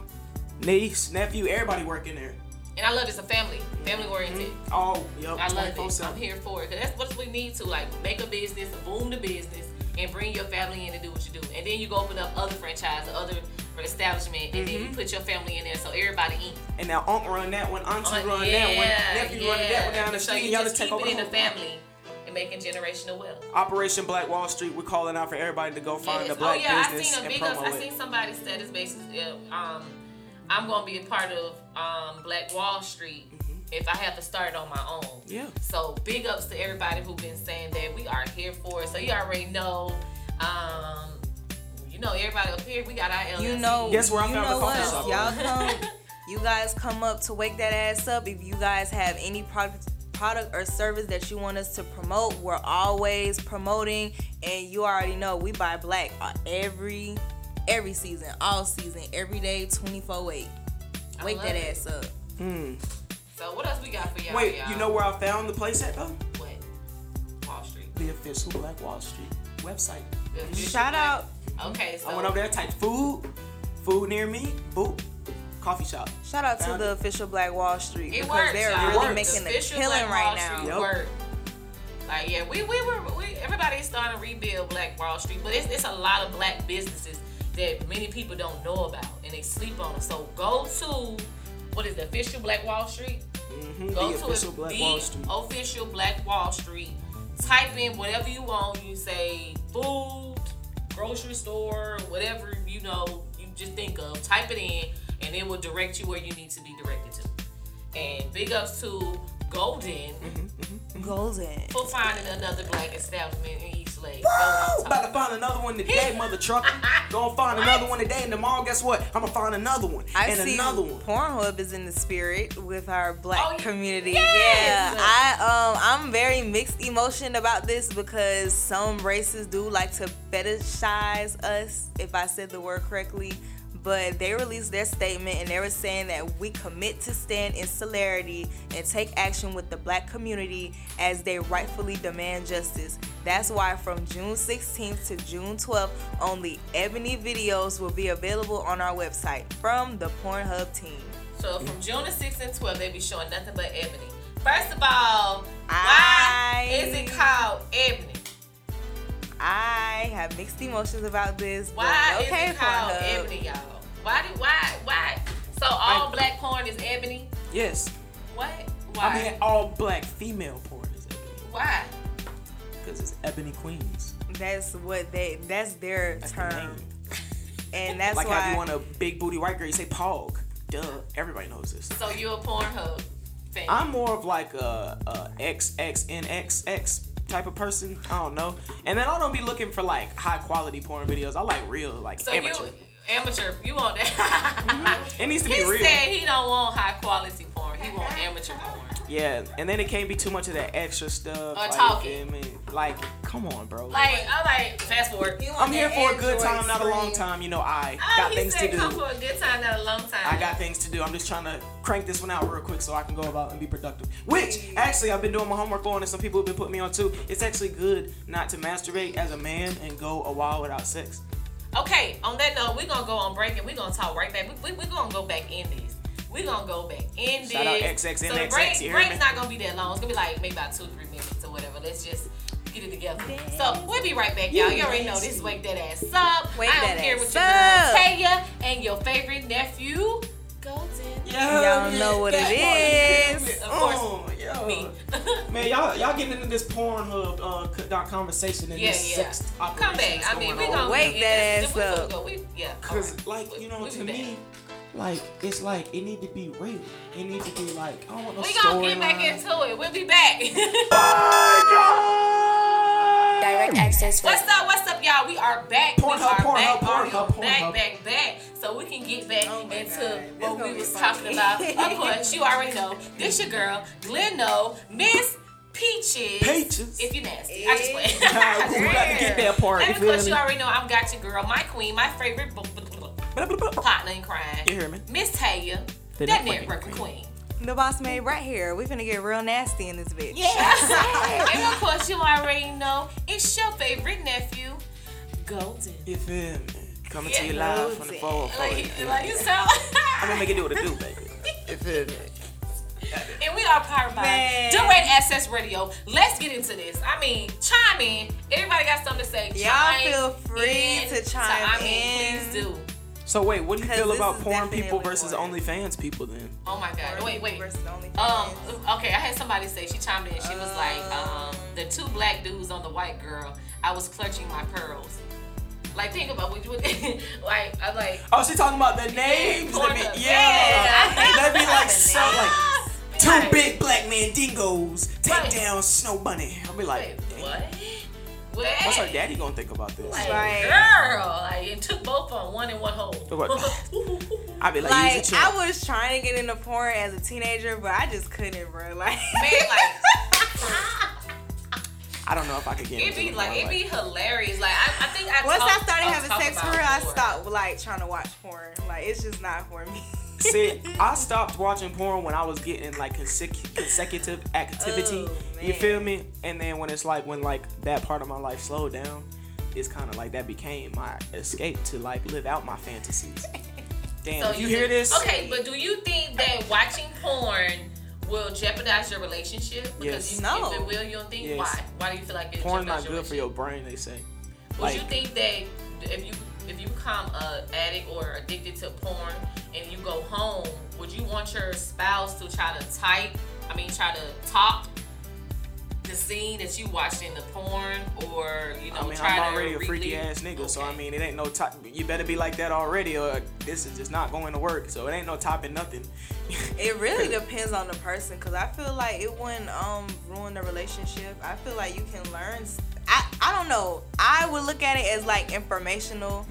niece, nephew, everybody working there. And I love it. it's a family, family oriented. Mm-hmm. Oh, yep. I love it. 24/7. I'm here for it. Cause that's what we need to like make a business, boom the business, and bring your family in to do what you do. And then you go open up other franchise, other establishment, and then you put your family in there so everybody eat. And now uncle run that one, auntie Uh, run that one, nephew run that one down the so street. you Y'all just just take over it in the family and making generational wealth. Operation Black Wall Street. We're calling out for everybody to go find Yes. a black oh yeah, I business seen a and big ups. promo I seen somebody status basis. Um, I'm gonna be a part of um, Black Wall Street if I have to start on my own. Mm-hmm. Yeah. So big ups to everybody who've been saying that we are here for it. So you already know. Um, you know everybody up here. We got our LLC. You know, Guess where I you found know the coffee what? Y'all come, you guys come up to wake that ass up. If you guys have any product, product or service that you want us to promote, we're always promoting. And you already know we buy black uh, every every season, all season, every day, twenty four eight. Wake that it. ass up. Hmm. So what else we got for y'all? Wait, y'all? you know where I found the place at though? what? Wall Street. The official Black Wall Street website. Shout Black- out, Okay, so I went over there, typed food, food near me, boop, coffee shop. shout out to the it. official Black Wall Street It because works. they're y'all. It really works. making a Official killing Black right Wall now. Street Yep. work. Like yeah, we we were we, everybody's starting to rebuild Black Wall Street, but it's, it's a lot of black businesses that many people don't know about and they sleep on them. So go to what is the official Black Wall Street? Mm-hmm. Go the to official it, Black the Wall Street. official Black Wall Street. Type in whatever you want. You say food, grocery store, whatever you know you just think of. Type it in, and it will direct you where you need to be directed to. And big ups to Golden Mm-hmm. Golden. for finding another black establishment in East Woo! About to find another one today, mother trucker. Gonna find another one today, and tomorrow, guess what? I'm gonna find another one I and see another one. Pornhub is in the spirit with our black Oh, community. yes! Yeah, I um I'm very mixed emotion about this because some races do like to fetishize us, if I said the word correctly. But they released their statement and they were saying that we commit to stand in solidarity and take action with the black community as they rightfully demand justice. That's why from June 16th to June 12th, only Ebony videos will be available on our website from the Pornhub team. So from June the 6th and 12th, they'll be showing nothing but ebony. First of all, why is it called ebony? I have mixed emotions about this. Why but okay, is it called Pornhub. ebony, y'all? Why do why why? So all I- black porn is ebony? Yes. What? Why? I mean, all black female porn is ebony why? because it's ebony queens. That's what they. That's their That's term, name. and that's like why. how you want a big booty white girl, you say pog. Duh, everybody knows this. So you're a Pornhub fan? I'm more of like a, a XXNXX type of person. I don't know. And then I don't be looking for like high quality porn videos. I like real, like so amateur. you amateur? You want that? It needs to be real. he said he don't want high quality porn. He want amateur porn. Yeah, and then it can't be too much of that extra stuff. like, talking. Like, come on, bro. Like I like fast forward. I'm here for a good time, not a long time. You know, I Oh, got things said to come do. for a good time, not a long time. I got things to do. I'm just trying to crank this one out real quick so I can go about and be productive. Which actually I've been doing my homework on, and some people have been putting me on too. It's actually good not to masturbate as a man and go a while without sex. Okay, on that note, we're gonna go on break and we're gonna talk right back. We, we, we're gonna go back in this. We're gonna go back in this. Shout out XXNXX, So the break, you break's me? not gonna be that long. It's gonna be like maybe about two, three minutes or whatever. Let's just get it together. So we'll be right back, y'all. You already know this Wake That Ass Up. Wake I am That here Ass with your Up. girl Taya and your favorite nephew, Golden. Y'all know what it is. Of course, Oh, yo. me. Man, y'all y'all getting into this Pornhub uh, dot conversation and Yeah, this yeah. sex Come back. I mean, we going gonna on. Wake that ass up. go. We, yeah. Cause alright. like you know, we to be back. Me, like it's like it need to be real. It need to be like I don't want no We gonna get back storyline. into it. We'll be back. Direct access. what's up? What's up, y'all? We are back. Pornhub, we are Pornhub, back. Pornhub, Are back, Pornhub. back, back. So we can get back Oh into God. What gonna we was funny. talking about. Of course, you already know. This your girl, Glendo, Miss Peaches. Peaches. If you nasty, I just went. Nah, we got to get that part. And of course, you already know I'm got your girl, my queen, my favorite b- b- b- partner in crime. You hear me? Miss Taya, The that networking networking queen. queen. The boss made right here. We finna get real nasty in this bitch. and of course, you already know it's your favorite nephew, Golden. You feel me? Coming to you live from the Golden. 404. Like, like you sound. I'm gonna make it do what it do, baby. You feel me? and we are powered by Man. Direct Access Radio. Let's get into this. I mean, chime in. Everybody got something to say. Y'all Chime feel free in. to chime I mean, in. please do. So wait, what do you feel about is porn people versus one. OnlyFans people then? Oh my God. Wait, wait. Versus Um. Okay, I had somebody say she chimed in. She was like, um, the two black dudes on the white girl. I was clutching my pearls. Like think about what you would like. I'm like. Oh, she talking about the names. porn That be, yeah, Yeah. that'd be like so like two big black man dingoes take Right. down Snow Bunny. I'll be like, Wait, what? What? what's our daddy gonna think about this? Like, Right. girl, like it took both on one in one hole. What? I'd be like, like use a I champ. was trying to get into porn as a teenager, but I just couldn't, bro. Like, Man, like I don't know if I could get It'd be like it'd be hilarious. Like I, I think I once I started I'll having sex about for real, I stopped like trying to watch porn. Like, it's just not for me. See, I stopped watching porn when I was getting like consecu- consecutive activity. Oh, you feel me? And then when it's like when like that part of my life slowed down, it's kind of like that became my escape to like live out my fantasies. Damn, So if you hear this? Okay, but do you think that watching porn will jeopardize your relationship? Because Yes. you, No. if it will, you don't think Yes. why? Why do you feel like it Porn's jeopardize not good for your brain, they say. Would you think that if you if you become a addict or addicted to porn and you go home, would you want your spouse to try to type? I mean, try to top the scene that you watched in the porn, or you know, I mean, try I'm to already a freaky relive- ass nigga, so I mean, it ain't no top. You better be like that already, or this is just not going to work. So it ain't no topping nothing. It really depends on the person, cause I feel like it wouldn't um ruin the relationship. I feel like you can learn. S- I I don't know. I would look at it as like informational,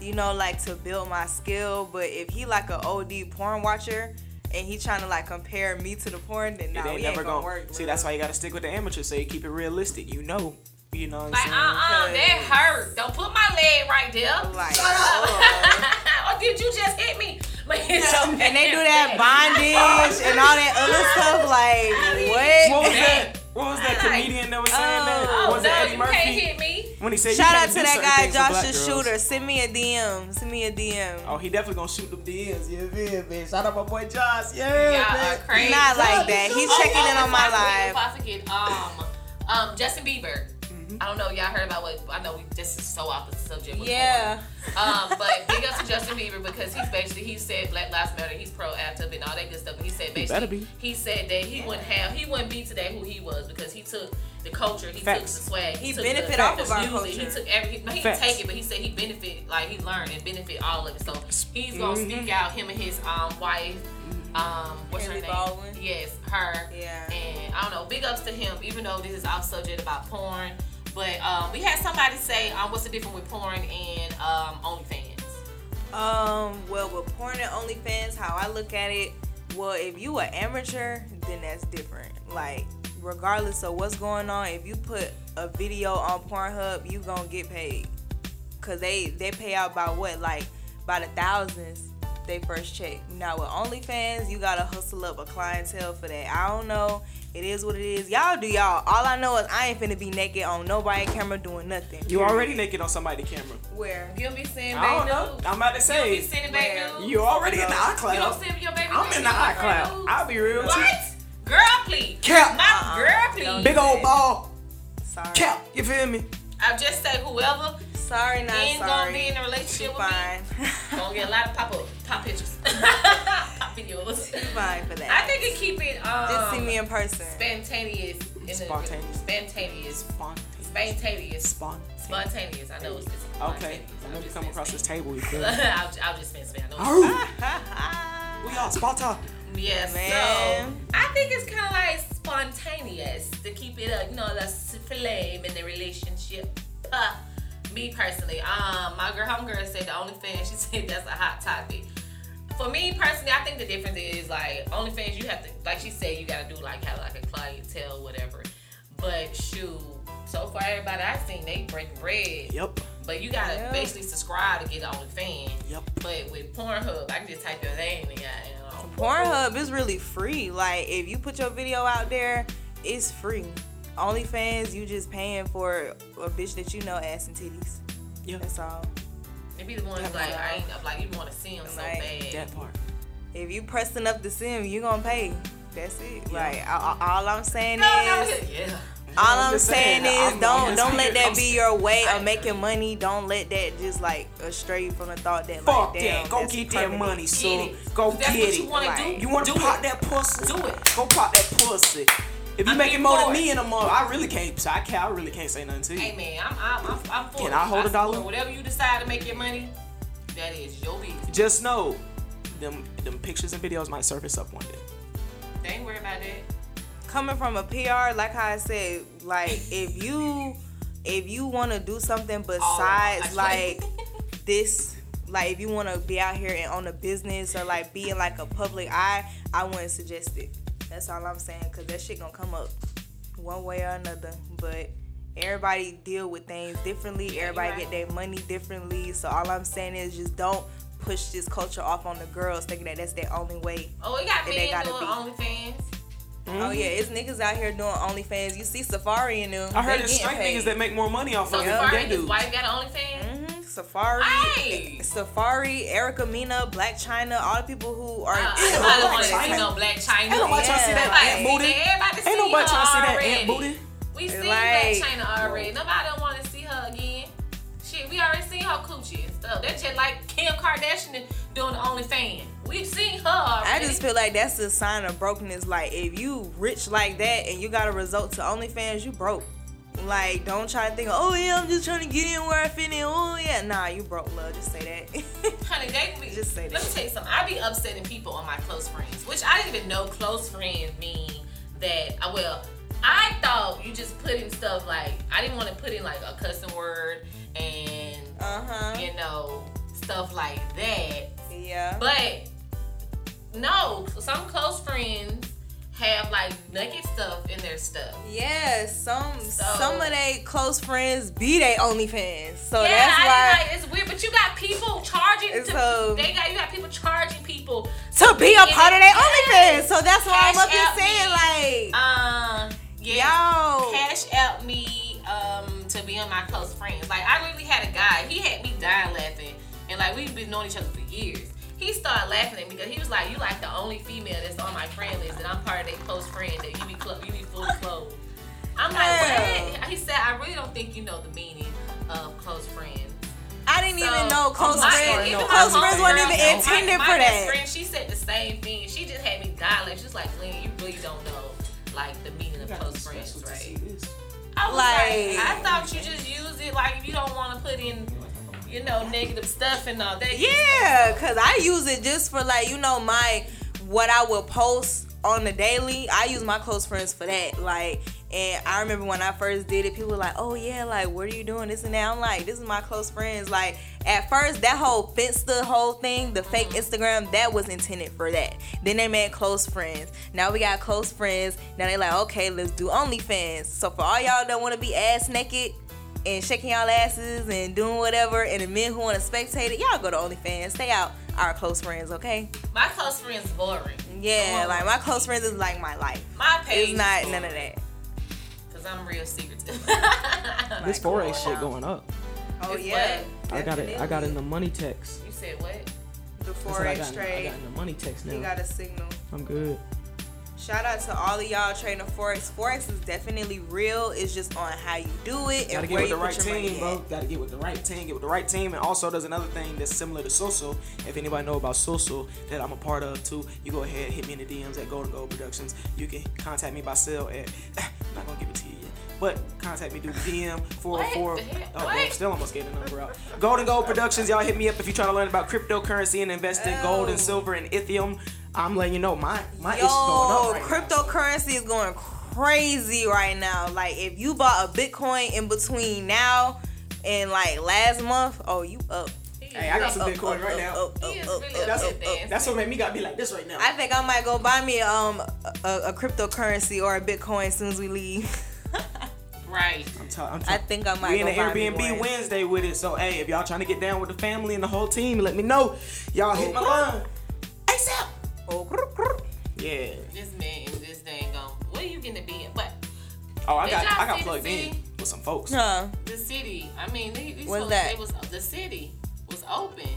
you know, like to build my skill. But if he like a OD porn watcher and he trying to like compare me to the porn, then It no, ain't we never ain't gonna gonna work. See, bro. that's why you gotta stick with the amateur, so you keep it realistic. You know, you know what I'm Like, saying? uh uh that hurt. Don't put my leg right there. Like, Shut up. or did you just hit me? and they do that bondage and all that other stuff. Like What what? was that? What was that comedian that was saying that? Oh, was no, it Eddie you Murphy? can't hit me. When he said, Shout out to that guy things Josh the. Shooter. Send me a DM. Send me a DM. Oh, he definitely gonna shoot them DMs. Yeah, man, man. Shout out my boy Josh. Yeah, Y'all man. are crazy. Not like that. He's Oh, checking oh, in on my I forget- live. If I forget, um, um, Justin Bieber. Mm-hmm. I don't know. Y'all heard about what? I know we this is so off the subject. with Yeah. Um, but big up to Justin Bieber because he's basically he said Black Lives Matter. He's proactive and all that good stuff. And he said basically better be. he said that he wouldn't have he wouldn't be today who he was because he took the culture, he Facts. took the swag, He took benefit the, off the of our music, culture. He took every he, he didn't take it, but he said he benefit like he learned and benefit all of it. So he's gonna Mm-hmm. speak out him and his um wife. Um, what's Hailey her name? Baldwin. Yes, her. Yeah. And I don't know. Big ups to him, even though this is off subject about porn. But um, we had somebody say, um, what's the difference with porn and um, OnlyFans? Um, well, with porn and OnlyFans, how I look at it, well, if you an amateur, then that's different. Like, regardless of what's going on, if you put a video on Pornhub, you gonna get paid. Cause they they pay out by what, like by the thousands. They first check. Now with OnlyFans, you gotta hustle up a clientele for that. I don't know. It is what it is. Y'all do y'all. All I know is I ain't finna be naked on nobody camera doing nothing. You already naked on somebody's camera. Where? You'll be seeing I don't baby know. nudes. I'm about to You'll be say. sending baby Where? nudes. You already in the You don't iCloud. send your baby I'm in the to your friend iCloud. I'll be real. too. What? Girl, please. Cap. My girl, uh-uh. please. Big old ball. Sorry. Cap. You feel me? I just say whoever Sorry, not ain't sorry. gonna be in a relationship with fine. me, gonna get a lot of pop up, pop pictures, pop videos. fine for that. I think it keep it um, Just see me in person. spontaneous. In Spontaneous. Spontaneous. Spontaneous. Spontaneous. Spontaneous. Spontaneous. I know it's, it's Okay. spontaneous. I'm gonna come across this table. I'll, I'll just spin spin. I know it's- we all Sparta. Yes, Man. so I think it's kind of like spontaneous to keep it up, you know, the flame in the relationship. Me personally, um, my girl, homegirl said the OnlyFans. She said that's a hot topic. For me personally, I think the difference is like OnlyFans. You have to, like she said, you gotta do like have like a clientele, whatever. But shoot, so far everybody I've seen they break bread. Yep. But you gotta Yeah. basically subscribe to get OnlyFans. Yep. But with Pornhub, I can just type your name and got you know. Pornhub is really free. Like if you put your video out there, it's free. OnlyFans, you just paying for a bitch that you know ass and titties. Yeah. That's all. It be the ones That's like. I ain't like you want to see them so Like, bad. That part. If you pressing up the sim, you gonna pay. That's it. Yeah. Like all, all I'm saying no, no, is. yeah. All I'm just saying saying, is I'm- don't don't let that be your way of making money. Don't let that just like astray from the thought that Fuck like damn, that. Go that's get that permanent. money, Get it. Go That's get what it. you want to Like, do. You want to do pop it. that pussy? Do it. Go pop that pussy. If you I'm making in more than me in a month, I really can't. So I can't. I really can't say nothing to you. Hey man, I'm I'm I'm, I'm for Can it. I hold a dollar? Whatever you decide to make your money, that is your business. Just know, them them pictures and videos might surface up one day. They ain't worry about that. coming from a PR, like how I said, like if you if you want to do something oh, besides I like this, like if you want to be out here and own a business or like be in like a public eye, I wouldn't suggest it. That's all I'm saying, cause that shit gonna come up one way or another. But everybody deal with things differently. Everybody right. get their money differently. So all I'm saying is just don't push this culture off on the girls, thinking that that's their only way. Oh, we got men doing be. OnlyFans. Oh yeah, it's niggas out here doing OnlyFans. You see Safaree in them. I heard it's straight paid. niggas that make more money off So of it Safaree, than his wife got an OnlyFans. Mhm. Safaree, Hey. Safaree, Erica Mena, Blac Chyna, all the people who are. Uh, Yeah, everybody Black want to see China. no Blac Chyna. Ain't nobody trying to see that Yeah. ant booty. Everybody see Ain't nobody her trying to see that already. ant booty. We seen Like- Blac Chyna already. Nobody don't want to see her again. Shit, we already seen her coochie and stuff. That's just like Kim Kardashian doing the OnlyFans. We've seen her already. I just feel like that's a sign of brokenness. Like if you rich like that and you got a result to OnlyFans, you broke. Like don't try to think, oh yeah, I'm just trying to get in where I fit in. Oh yeah, nah, you broke, love. Just say that. Honey, they be, Just say that. Let me tell you something. I be upsetting people on my close friends, which I didn't even know close friends mean that. uh, Well, I thought you just put in stuff like I didn't want to put in like a cussing word and uh huh. you know stuff like that. Yeah. But no, some close friends have like naked stuff in their stuff. Yeah, some So- some of they close friends be they OnlyFans. So yeah, that's I why like it's weird, but you got people charging. It's To, so- they got you got people charging people to be a part of their Yes. OnlyFans. So that's why I'm up here saying me. like, Um, yeah, yo, cash out me um to be on my close friends. Like I really had a guy, he had me dying laughing, and like we've been knowing each other for years. He started laughing at me because he was like, "You like the only female that's on my friend list, and I'm part of their close friend that you be clo- you be fully clothed." I'm like, "What?" He said, "I really don't think you know the meaning of close friends." I didn't So, even know close oh my- friends. even my Close friends weren't even my- intended my for best that. Friend, she said the same thing. She just had me dying. Like she's like, "Glenn, you really don't know like the meaning of close friends, right?" I was like, Like- I thought you just use it like if you don't want to put in, you know, negative stuff and all that. Yeah, cause I use it just for like you know my what I would post on the daily. I use my close friends for that. Like, and I remember when I first did it, people were like, "Oh yeah, like what are you doing this and that?" I'm like, "This is my close friends." Like at first, that whole Finsta whole thing, the fake mm-hmm. Instagram, that was intended for that. Then they made close friends. Now we got close friends. Now they like, okay, let's do OnlyFans. So for all y'all that want to be ass naked and shaking y'all asses and doing whatever, and the men who want to spectate it, y'all go to OnlyFans. Stay out our close friends, okay? My close friends boring. Yeah, like my close friends is like my life. My page It's not none of that. Cause I'm real secretive. This forex shit going up. Oh It's yeah, I got it. I got it in the money text. you said what? the I said I forex got, I got in the money text He now. got a signal. I'm good. Shout out to all of y'all trading forex. Forex is definitely real. It's just on how you do it and Gotta get where with you the right put your money team, bro. at. Gotta get with the right team. Get with the right team. And also, there's another thing that's similar to Soso. If anybody know about Soso that I'm a part of too, you go ahead hit me in the DMs at Golden Gold Productions. You can contact me by cell at. I'm not gonna give it to you yet, but contact me through the DM 404. What oh, the heck? Oh, What? well, still almost getting the number out. Golden Gold Productions, y'all hit me up if you're trying to learn about cryptocurrency and invest in gold and Oh. silver and Ethereum. I'm letting you know my my issue's going Yo, up right now. cryptocurrency is going crazy right now. Like if you bought a Bitcoin in between now and like last month, oh you up. Hey, I got some Bitcoin right now. up, He is up, really up, That's, up, upset up. dancing. that's what made me gotta be like this right now. I think I might go buy me um a, a cryptocurrency or a Bitcoin as soon as we leave. Right. I'm t- I'm I think I might We in the Airbnb one. Wednesday with it. So hey, if y'all trying to get down with the family and the whole team, let me know. Y'all hit my line. ASAP. Oh. Yeah. This man and this thing going. What are you gonna be? But Oh, I got I got plugged in with some folks. Huh. the city. I mean, these, these folks, that? They was the city was open.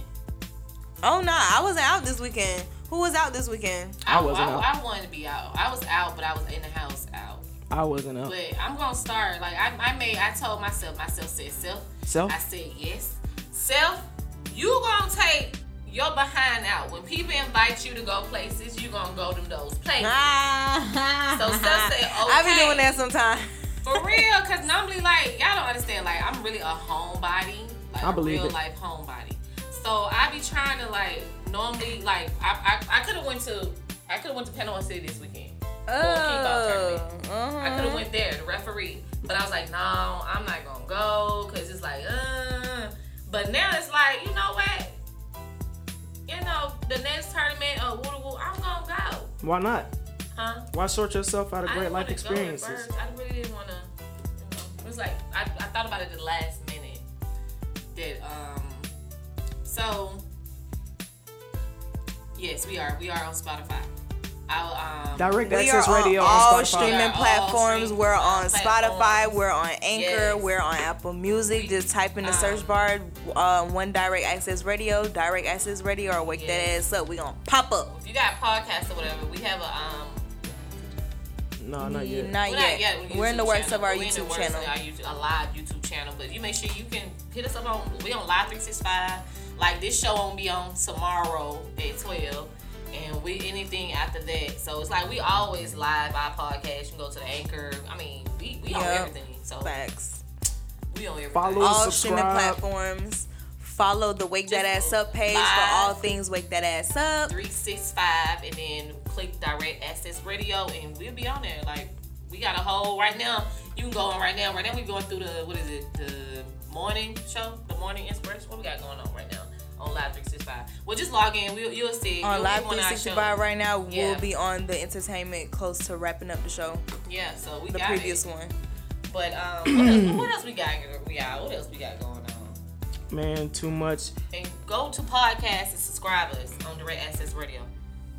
Oh nah, I wasn't out this weekend. Who was out this weekend? I wasn't I, out. I wanted to be out. I was out, but I was in the house out. I wasn't up. But I'm gonna start. Like I, I made. I told myself. Myself said self. Self? I said yes. Self. You gonna take your behind out when people invite you to go places. You gonna go to those places. Ah. So Steph said, I be okay. doing that sometimes. For real, cause normally like y'all don't understand. Like I'm really a homebody, like I a believe real it. life homebody. So I be trying to like normally like I I, I could have went to I could have went to Panama City this weekend. for a kickball tournament. Oh, uh-huh. I could have went there, the referee, but I was like, no, I'm not gonna go, cause it's like, uh. But now it's like, you know what? You know, the next tournament, uh, woo woo, I'm gonna go, Why not? huh? Why sort yourself out of great life wanna go at experiences? first. I really didn't want to. You know, it was like I, I thought about it the last minute. That um, so Yes, we are. We are on Spotify. Our um, Direct We access are radio on all on streaming Yeah, all platforms. streaming, we're on Spotify. We're on Anchor. Yes. We're on Apple Music. Just type in the Um, search bar uh, One Direct Access Radio, Direct Access Radio, or Wake That Ass Up. We gonna pop up. if you got podcasts or whatever, we have a um. No, not yet. Not We're yet. not yet. We're in the works channel. of our We're in the YouTube works channel. of our YouTube- a live YouTube channel, but you make sure you can hit us up on. We on Live 365. Like this show won't be on tomorrow at 12, and we anything after that. So it's like we always live our podcast. You can go to the Anchor. I mean, we we on Yep. everything. So Facts. we on everything. Follow All streaming platforms. Follow the Wake That Ass Up page live. for all things Wake That Ass Up. 365 and then click direct access radio and we'll be on there like we got a whole right now you can go on right now right now we're going through the what is it the morning show the morning inspiration what we got going on right now on live 365 well just log in we'll, you'll see On You'll Live be on our 365 right now, Yeah. we'll be on the entertainment close to wrapping up the show. yeah so we The got previous it. one. but um what else, what else we got we got what else we got going on Man, too much. and go to podcast and subscribe us on direct access radio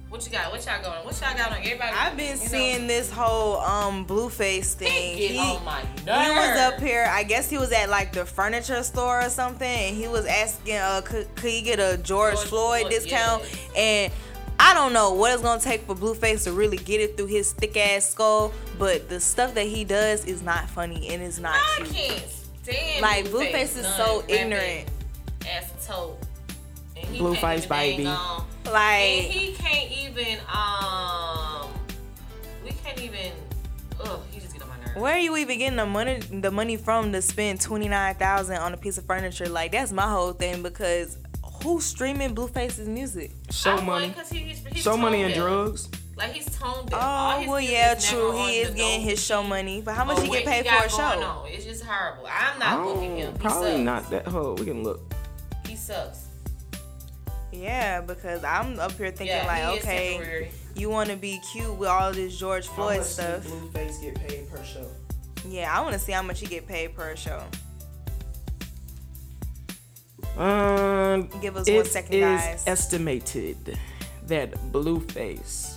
what you got what y'all going what y'all got on everybody I've been you know, seeing this whole um Blueface thing. He, my he was up here. I guess he was at like the furniture store or something, and he was asking, uh, could, could he get a George, George Floyd, Floyd, discount? yeah. And I don't know what it's gonna take for Blueface to really get it through his thick ass skull, but the stuff that he does is not funny and it's not I cute. can't stand Like, Blueface, Blueface is so ignorant. As a toad. And he Blueface, can't baby. hang on. And Like, he can't even um we can't even ugh, he just get on my nerves. where are you even getting the money the money from to spend twenty nine thousand on a piece of furniture? Like that's my whole thing because who's streaming Blueface's music? Show I money. want- 'cause he- he's- he's Show money and deaf. drugs. Like he's tone deaf. All Oh his well, music yeah, is true. on He is the getting note his show money, but how much or he what get paid got for a going show? on. It's just horrible. I'm not booking him. Oh, He probably sucks. not that. Hold, we can look. He sucks. Yeah, because I'm up here thinking yeah, like, he okay, you want to be cute with all this George Floyd stuff. Blueface get paid per show? Yeah, I want to see how much he get paid per show. Um, Give us one second, is guys. estimated that Blueface.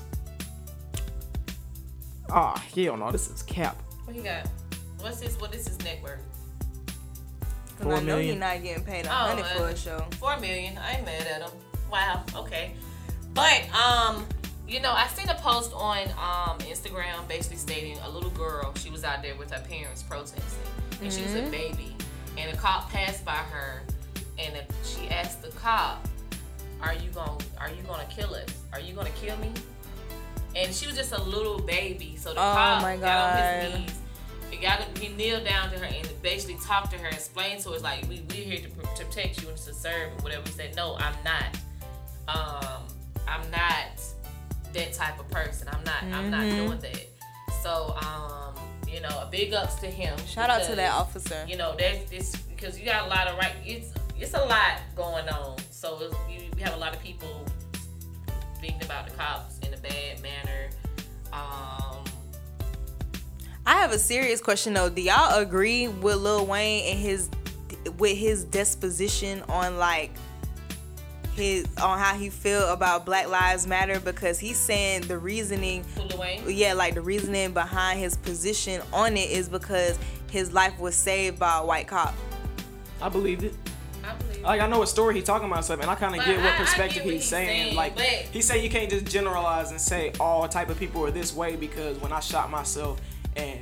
Ah, hell no, this is cap. What he got? What's his what is his net worth? 'Cause Four I know million. he's not getting paid a Oh, hundred uh, for a show. Four million. I ain't mad at him. Wow. Okay. But um, you know, I seen a post on um Instagram basically stating a little girl. She was out there with her parents protesting, and she was Mm-hmm. a baby, and a cop passed by her, and the- she asked the cop, "Are you gonna Are you gonna kill us? Are you gonna kill me?" And she was just a little baby, so the Oh cop got on his knees. He got he kneeled down to her and basically talked to her, explained to her like we we here to, pr- to protect you and to serve and whatever. He said, no, I'm not. Um, I'm not that type of person. I'm not. I'm not Mm-hmm. doing that. So um, you know, a big ups to him. Shout out to that officer. You know, that's this because you got a lot of right. It's it's a lot going on. So it's, you, you have a lot of people thinking about the cops in a bad manner. Um, I have a serious question though. Do y'all agree with Lil Wayne and his with his disposition on like his on how he feel about Black Lives Matter because he's saying the reasoning Hula yeah, like the reasoning behind his position on it is because his life was saved by a white cop. I believed it. I believe. Like I know what story he talking about stuff, and I kind of get I- what I perspective get what he's he's saying. saying, Like but- he say you can't just generalize and say all type of people are this way because when I shot myself and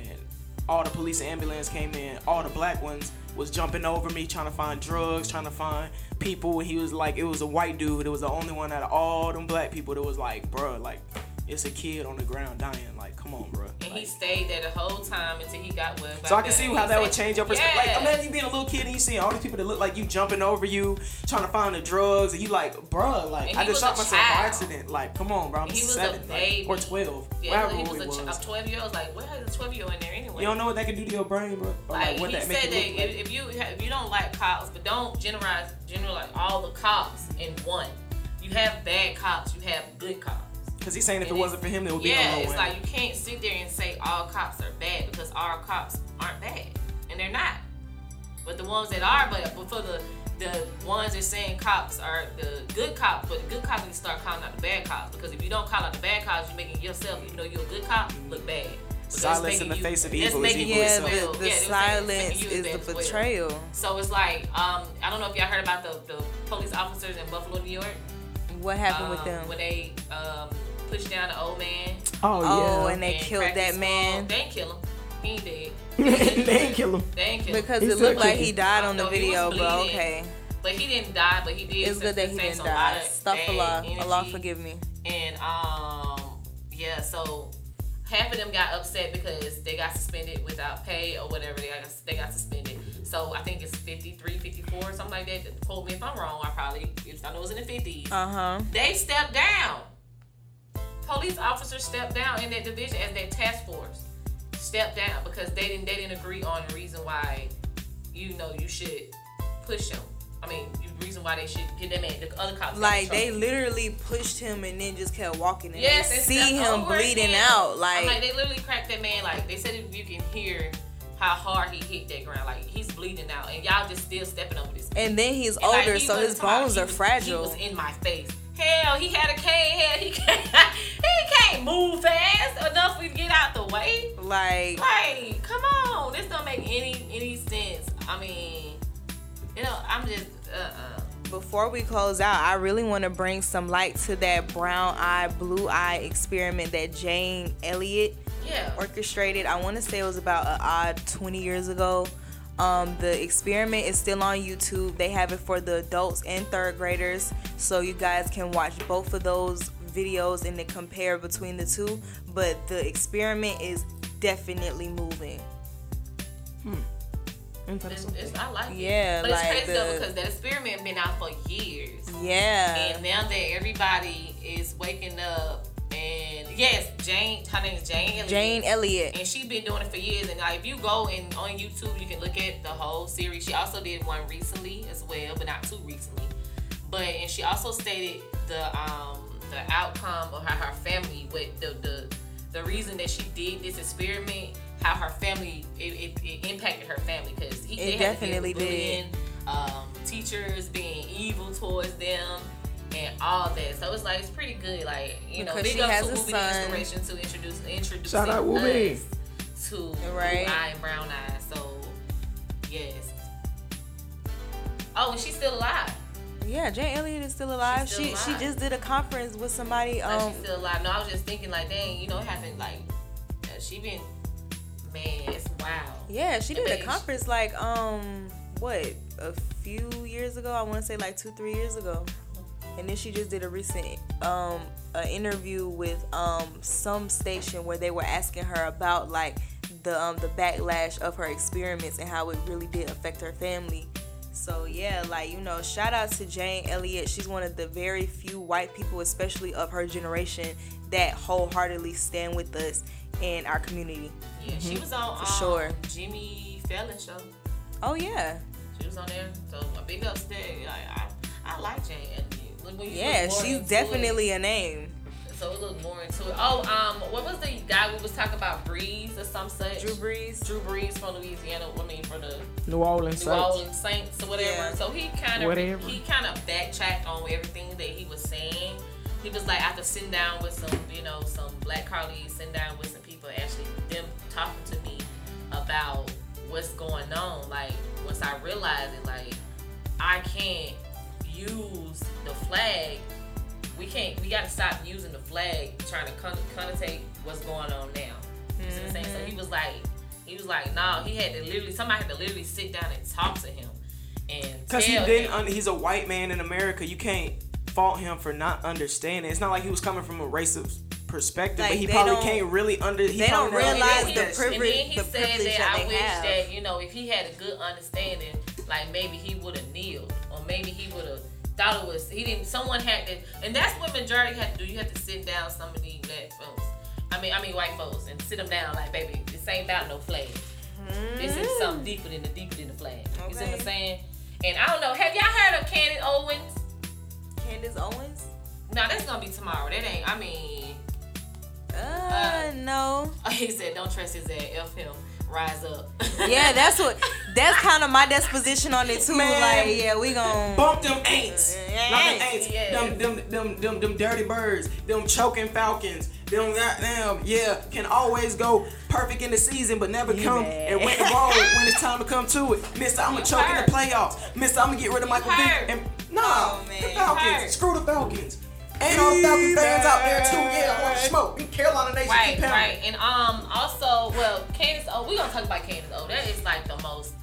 all the police and ambulance came in, all the black ones was jumping over me trying to find drugs, trying to find people, he was like, it was a white dude. It was the only one out of all them black people that was like, bruh, like it's a kid on the ground dying. Like, come on, bro. And he stayed there the whole time until he got well. so I can see how that would change your perspective. Yeah. Like, imagine you being a little kid and you see all these people that look like you jumping over you, trying to find the drugs, and you like, bruh, like I just shot myself by accident. Like, come on, bro, I'm He was a seven, like, or twelve, Yeah, he was a, ch- 12 year old. Like, where is a 12 year old in there anyway? You don't know what that can do to your brain, bro. Like, like, what he that said you that look like. if, if you if you don't like cops, but don't generalize generalize all the cops in one. You have bad cops. You have good cops. Cause he's saying if it And wasn't for him, there would be yeah, no low it's Wayne. like you can't sit there and say all cops are bad because all cops aren't bad, and they're not. But the ones that are, but, but for the the ones that saying cops are the good cops, but the good cops need to start calling out the bad cops because if you don't call out the bad cops, you're making yourself, even though you're a good cop, look bad. Because Silence in the you- face of evil is evil you Yeah, itself. the, the Yeah, it's making- it's silence you is the bad as well. betrayal. So it's like, um, I don't know if y'all heard about the, the police officers in Buffalo, New York. What happened with um, them? When they um, pushed down the old man. Oh, yeah. Oh, and they and killed that his skull. man They ain't kill him. He ain't dead. they ain't kill him. They ain't kill him. because He's it looked like kicking. he died on the No, video, but okay. But he didn't die, but he did. It's good that he didn't some die. lot of Stuff bad Allah. Allah forgive me. And um, yeah, so half of them got upset because they got suspended without pay or whatever. They got they got suspended. So I think it's 53, 54, something like that. Quote me if I'm wrong. I probably if I know it was in the 50s. Uh huh. They stepped down. Police officers stepped down in that division and that task force stepped down because they didn't they didn't agree on the reason why you know you should push him. I mean, the reason why they should get them in the other cops. Like they literally pushed him and then just kept walking and Yes, they see him bleeding out. Like, like they literally cracked that man. Like they said, if you can hear how hard he hit that ground, like he's bleeding out, and y'all just still stepping over this. and then he's And, like, older, he so his bones he are was- fragile. He was in my face. Hell, he had a cane. Hell, he can't. he can't move fast enough to get out the way. Like, Like, come on, this don't make any any sense. I mean, you know, I'm just uh uh before we close out, I really want to bring some light to that brown eye, blue eye experiment that Jane Elliott yeah. orchestrated. I want to say it was about an odd 20 years ago. Um, the experiment is still on YouTube. They have it for the adults and third graders, so you guys can watch both of those videos and then compare between the two. But the experiment is definitely moving. It's, it's, I like it. Yeah, but it's like crazy though because that experiment been out for years. Yeah. And now that everybody is waking up, and yes, Jane, her name is Jane. Elliott, Jane Elliott. and she's been doing it for years. And like, if you go and on YouTube, you can look at the whole series. She also did one recently as well, but not too recently. But and she also stated the um the outcome of how her family with the the the reason that she did this experiment, how her family it, it, it impacted her family because It definitely to deal with bullying, um, teachers being evil towards them. And all that, so it's like it's pretty good. Like you know, big she up has to a Whoopi the inspiration to introduce introduce Shout out Whoopi. to Right. blue eye and brown eye. So yes. Oh, and she's still alive. Yeah, Jane Elliott is still alive. She's still she she just did a conference with somebody. Like Um, she's still alive. No, I was just thinking like, dang, you know, having like, uh, she been, man, it's wow. yeah, she did a Amazing. conference like um what a few years ago. I want to say like two three years ago, and then she just did a recent um interview with um some station where they were asking her about like the um the backlash of her experiments and how it really did affect her family. So yeah, like you know, shout out to Jane Elliott. She's one of the very few white people, especially of her generation, that wholeheartedly stand with us in our community. Yeah, she was on For um, sure. Jimmy Fallon show. Oh yeah, She was on there. So a big ups there. Like, I, I like Jane. Elliott. Look, when you yeah, she's definitely It, a name. so we look more into it. Oh, um, what was the guy we was talking about? Breeze or some such. Drew Brees. Drew Brees from Louisiana. I mean, from the New Orleans New Saints. Orleans Saints or whatever. Yeah. So he kind of he kind of backtracked on everything that he was saying. He was like after sitting down with some you know some black colleagues, sitting down with some people, actually them talking to me about what's going on. Like once I realized it, like I can't use the flag. We can't. We got to stop using the flag trying to con- connotate what's going on now. You see what I'm saying? So he mm-hmm. was like, he was like, nah. He had to literally, somebody had to literally sit down and talk to him, and Cause he didn't. Un- he's a white man in America. You can't fault him for not understanding. It's not like he was coming from a racist perspective, Like, but he probably can't really under. He they don't probably And then realize he- the and privilege- then he the said privilege that, that I wish have. that you know if he had a good understanding, like maybe he would have kneeled, or maybe he would have thought it was he didn't. Someone had to, and that's what majority had to do. You have to sit down some of these black folks. I mean, I mean white folks, and sit them down like, baby, this ain't about no flag. This is something deeper than the deeper than the flag. You see what I'm saying? And I don't know. Have y'all heard of Candace Owens? Candace Owens. No, that's gonna be tomorrow. That ain't. I mean, Uh, no. He said, "Don't trust his ass. F him. Rise up." Yeah, that's what. That's kind of my disposition on it too. Man. Like, yeah, we gon' Bump them ain'ts. Yeah. Not them ain'ts. Yeah. Them, them, them, them, them dirty birds. Them choking falcons. Them goddamn, yeah, can always go perfect in the season, but never come bad. and win the ball when it's time to come to it. Mister, I'm gonna You choke in the playoffs. Mister, I'm gonna get rid of Michael Vick. And nah, Oh, man. the Falcons. Screw the Falcons. Ain't all the Falcon fans out there too. Yeah, I want to smoke. And Carolina Nation Right, keep right. And um also, well, Candace O, we gonna talk about Candace O. That is like the most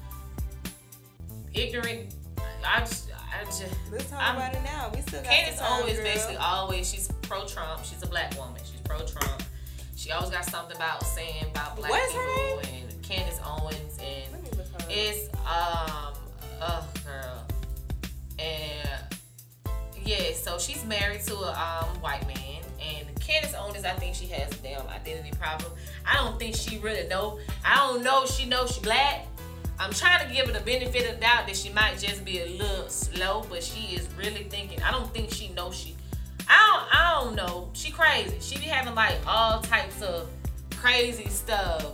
ignorant I just I just Let's talk I'm- about it now. We still got Candace time, O is girl. basically always she's pro Trump. She's a black woman. She's pro Trump. She always got something about saying about black I think she has a damn identity problem. I don't think she really know. I don't know if she knows she black. I'm trying to give her the benefit of the doubt that she might just be a little slow, but she is really thinking. I don't think she knows she. I don't. I don't know. She crazy. She be having like all types of crazy stuff,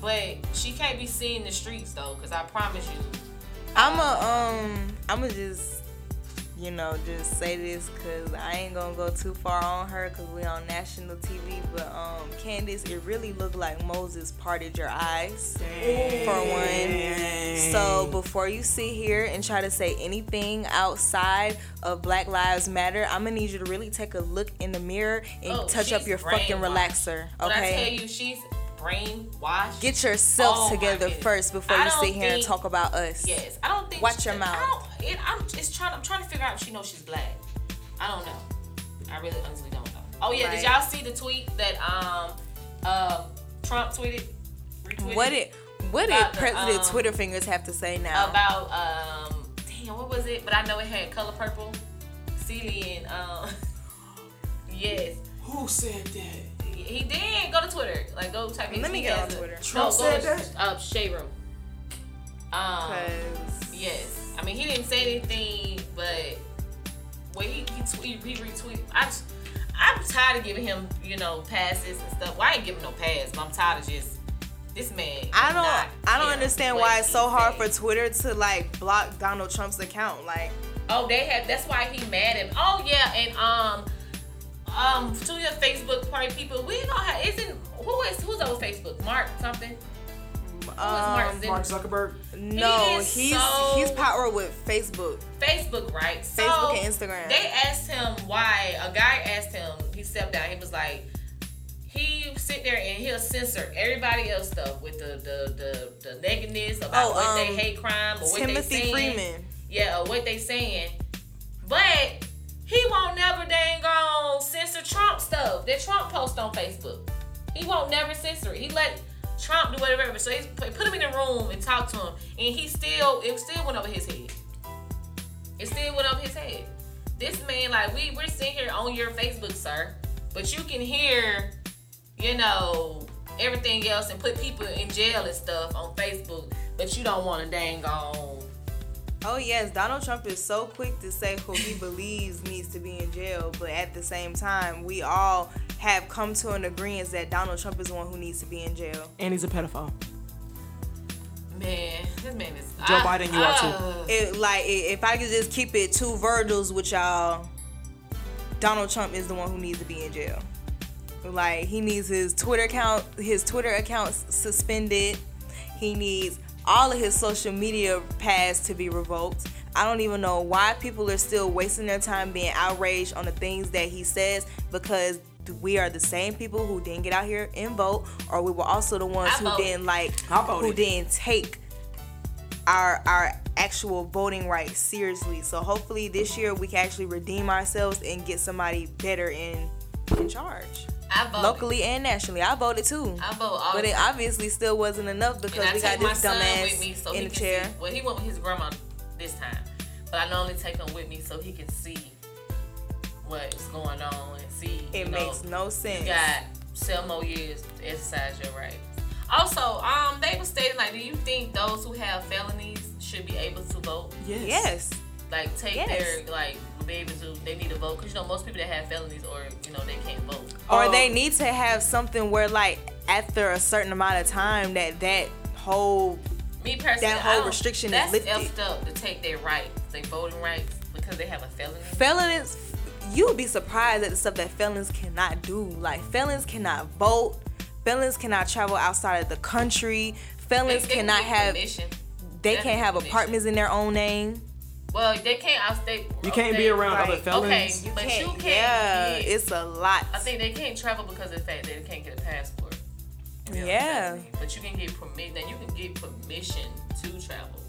but she can't be seen in the streets though. Cause I promise you, I'm a um I'm gonna just you know just say this because I ain't gonna go too far on her because we on national TV. But um Candace, it really looked like Moses parted your eyes for one. So before you sit here and try to say anything outside of Black Lives Matter, I'm gonna need you to really take a look in the mirror and Oh, touch up your fucking relaxer. But I tell Okay. you, she's brainwashed. Get yourself Oh, together first before I you sit here and talk about us. Yes, I don't think. Watch she- your mouth. I don't. It, I'm just trying. I'm trying to figure out if she knows she's black. I don't know. I really honestly don't know. Oh yeah, did y'all see the tweet that um um Trump tweeted? Retweeted What did what did About the, President um, Twitter fingers have to say now? about um damn what was it? But I know it had color purple. Celie and um yes. Who said that? He did go to Twitter. Like go type in. Let me he get has on a- Twitter. No, Trump go said to, that? Uh, Shade Room. Um, Yes, I mean he didn't say anything, but when he he, tweet, he retweeted, I. I'm tired of giving him you know passes and stuff. Well, I ain't giving no pass, but I'm tired of just this man. I don't not I don't understand why it's so hard for. Twitter to like block Donald Trump's account. Like Oh, they have. That's why he mad at. Him. Oh yeah, and um, um, to your Facebook party people, we don't have. Isn't who is who's over Facebook? Mark something. Mark um, Zuckerberg? Mark Zuckerberg. no, is he's so- he's powered with Facebook. Facebook, right? So Facebook and Instagram. They asked him why. A guy asked him. He stepped down. He was like, he sit there and he'll censor everybody else stuff with the the the, the negativeness about Oh, what they um, hate crime or what they Timothy saying. Freeman. Yeah, or what they saying. But he won't never dang on censor Trump stuff that Trump post on Facebook. He won't never censor it. He let Trump do whatever. So he put him in the room and talk to him, and he still it still went over his head. It still went over his head. This man, like we we're sitting here on your Facebook, sir, but you can hear, you know, everything else and put people in jail and stuff on Facebook, but you don't want to dang on. Oh yes, Donald Trump is so quick to say who he believes needs to be in jail, but at the same time, we all have come to an agreement that Donald Trump is the one who needs to be in jail. And he's a pedophile. Man, this man is. Joe I- Biden, you are too. uh, It like i- if I could just keep it two Virgils with y'all, Donald Trump is the one who needs to be in jail. Like he needs his Twitter account, his Twitter account suspended. He needs all of his social media pass to be revoked. I don't even know why people are still wasting their time being outraged on the things that he says because we are the same people who didn't get out here and vote, or we were also the ones I who voted. didn't like who didn't take our our actual voting rights seriously. So hopefully this year we can actually redeem ourselves and get somebody better in in charge. I voted. Locally and nationally. I voted too. I vote all But it obviously still wasn't enough because we got this dumbass me so in the chair. See. Well, he went with his grandma this time, but I normally take him with me so he can see what's going on and see. It know, makes no sense. You got seven more years to exercise your rights. Also, um, they were stating like, do you think those who have felonies should be able to vote? Yes. Yes. Like take Yes. their like babies who they need to vote because you know most people that have felonies or you know they can't vote. or Um, they need to have something where like after a certain amount of time that that whole Me personally, That whole I don't- restriction is lifted. effed up to take their rights, their voting rights, because they have a felony. felons you would be surprised at the stuff that felons cannot do like felons cannot vote felons cannot travel outside of the country felons They- they cannot have permission. they That's can't have permission. apartments in their own name Well, they can't outstate. You can't okay, be around right. other felons. Okay, but you can't. yeah get- it's a lot I think they can't travel because of the fact that they can't get a passport. You know, Yeah. But you can get permit. Now you can get permission to travel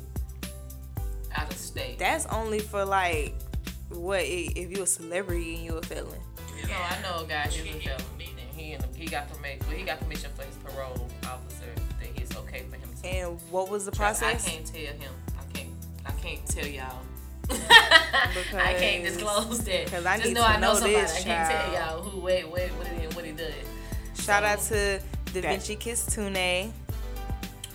out of state. that's only for like what if you a celebrity and you a felon No, I know a guy. He a felon, and he and he got permission. Well, he got permission for his parole officer that he's okay for him to and what was the process I can't tell him. I can't. Tell y'all. I can't Because- disclose that. 'cause I Just need know to I know know somebody. this, I can't child. tell y'all who, wait, wait, what he, what he does. shout out to Da Vinci Kitsune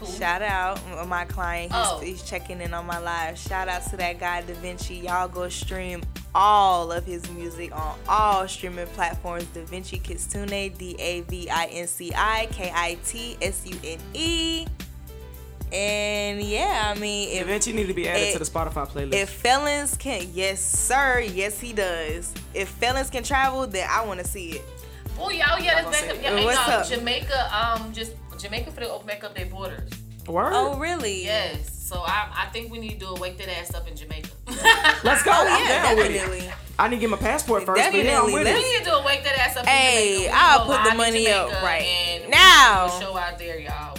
Who? Shout out uh, my client. He's, Oh. he's checking in on my live. Shout out to that guy Da Vinci. Y'all go stream all of his music on all streaming platforms. Da Vinci Kitsune, D A V I N C I K I T S U N E. And yeah, I mean, if Eventually need to be added it- to the Spotify playlist. if felons can, yes sir, yes he does. If felons can travel, then I want to see it. Oh yeah, oh yeah, gonna that's back up. Yeah, and, What's up? Jamaica, um, just Jamaica for to open back up their borders. Word? Oh really? Yes. So I, I think we need to do a wake that ass up in Jamaica. Let's go. Oh I'm yeah, down with it. I need to get my passport first, but yeah, I'm Definitely. with we it. Need to do a wake that ass up in Hey, Jamaica. I'll put the live in money up, right. And Now. we need to do a show out there, y'all.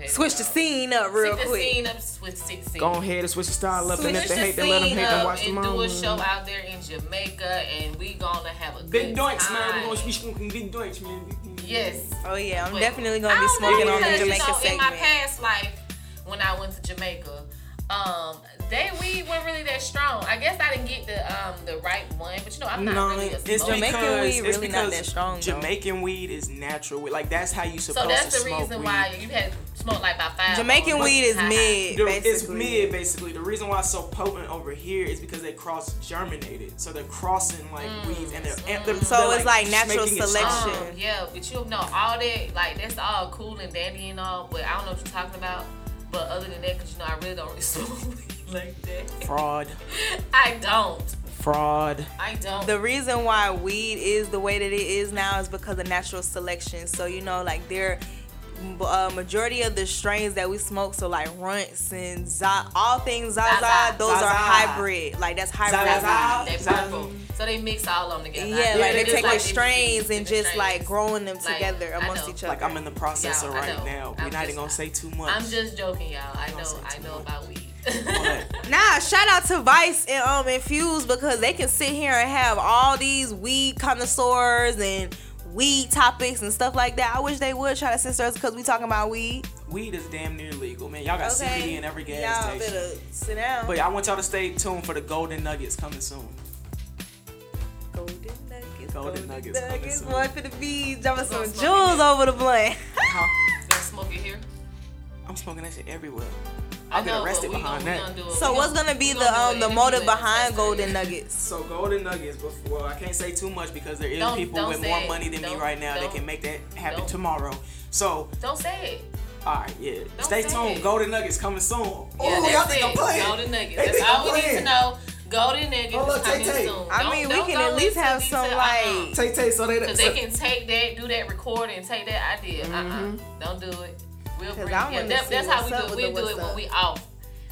Ahead. Switch the scene up real Switch quick. the scene up with six scene. Go ahead and switch the style up, and Switch if they the hate, then let them scene hate, up then watch the and do a show out there in Jamaica, and we gonna have a Big good doinks, time. man. We're gonna be smoking big doinks, man. Yes. Oh yeah, I'm But definitely gonna be don't know, smoking on the because, Jamaica you know, segment. In my past life, when I went to Jamaica, um, they weed wasn't really that strong. I guess I didn't get the um the right one, but you know I'm not No, really a it's. Jamaican because, weed it's really not that strong, though. Jamaican weed is natural. Like that's how you supposed to smoke. So that's to the smoke reason weed. why you had smoked like about five. Jamaican bowls. weed is High, high. mid, The- it's mid basically. The reason why it's so potent over here is because they cross germinated, so they're crossing like weeds and they're, and they're So they're, it's like natural selection. Um, yeah, but you know all that like that's all cool and dandy and all, but I don't know what you're talking about. But other than that, because you know I really don't really smoke weed like that. Fraud, I don't. fraud. I don't. the reason why weed is the way that it is now is because of natural selection. So you know, like there, uh, majority of the strains that we smoke, so like runts and za- all things Zaza, Zaza. those Zaza. are hybrid. Like that's hybrid. Zaza. They purple. So they mix all of them together. Yeah, I- like they just take like the different strains and just strains. like growing them together I amongst each other. Like I'm in the processor Yeah, I right know. now. We're I'm not even gonna say too much. I'm just joking, y'all. I know, I know much. about weed. But Nah, shout out to Vice and um Infused because they can sit here and have all these weed connoisseurs and weed topics and stuff like that. I wish they would try to censor us because we talking about weed. weed is damn near legal, man. Y'all got CBD in every gas Y'all station. better sit down. But I want y'all to stay tuned for the golden nuggets coming soon. golden nuggets, Golden nuggets coming soon. boy for the bees, dropping some Gonna smoke jewels it. over the blunt. Huh? Gonna smoke it here. I'm smoking that shit everywhere. I I'll get arrested behind that. We gonna do it. so what's gonna- gonna be the um the motive behind golden nuggets? So golden nuggets. Before well, I can't say too much because there is Don't- people don't with more it. money than me Don't- right now that can make that happen tomorrow. So Don't say it. all right, yeah. Don't Stay tuned. it. Golden nuggets coming soon. Yeah, oh, y'all that's think I'm it. playing? Golden nuggets. They That's all I'm we need to know. Golden nuggets Hold is up, coming Tay-Tay. soon. I Don't- mean, we don't can at least have detail. some, Uh-uh. like- Tay Tay, so they. Cause so- they can take that, do that recording, and take that idea. Uh-uh. Don't do it. We'll 'Cause bring. I Yeah, wanna that, see that's how we up do it. We'll do it what's when we off.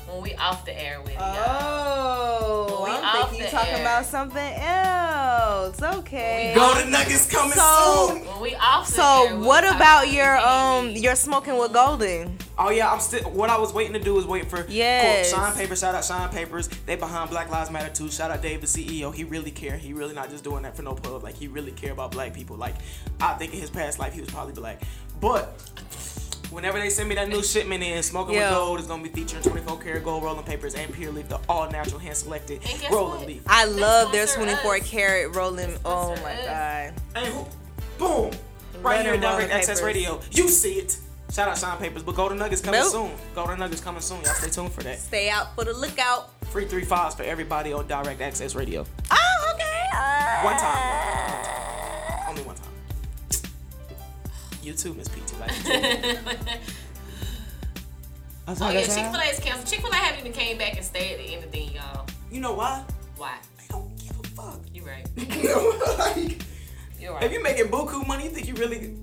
When we off the air with y'all. Oh, We I'm off thinking you the talking air. about something else. Okay. Golden nuggets coming So- soon. When we off the So air, we'll what about your um TV. your smoking with golden? Oh yeah, I'm still. What I was waiting to do is wait for. Yes. Cool. Shine Papers. Shout out Shine Papers. They behind Black Lives Matter too. Shout out Dave, the CEO. He really care. He really not just doing that for no pub. Like he really care about black people. Like I think in his past life he was probably black. But whenever they send me that new shipment in, smoking Yeah. with gold is gonna be featuring 24 karat gold rolling papers and pure leaf, the all natural hand selected rolling what? leaf. I love their sponsor 24 us. karat rolling. Oh my us. god. And who, boom, right Love here in Direct Access papers. Radio. You see it. Shout out Shine Papers, but Golden Nuggets coming Nope. soon. Golden Nuggets coming soon. Y'all stay tuned for that. Stay out for the lookout. Free three fives for everybody on Direct Access Radio. Oh, okay. Uh, One time. One time. Only one time. You too, Miss PT. Like you too. That's Oh yeah, Chick Fil A is canceled. Chick Fil A haven't even came back and stayed at anything, y'all. You know why? Why? They don't give a fuck. You're right. like, You're right. if right. you making buku money, you think you really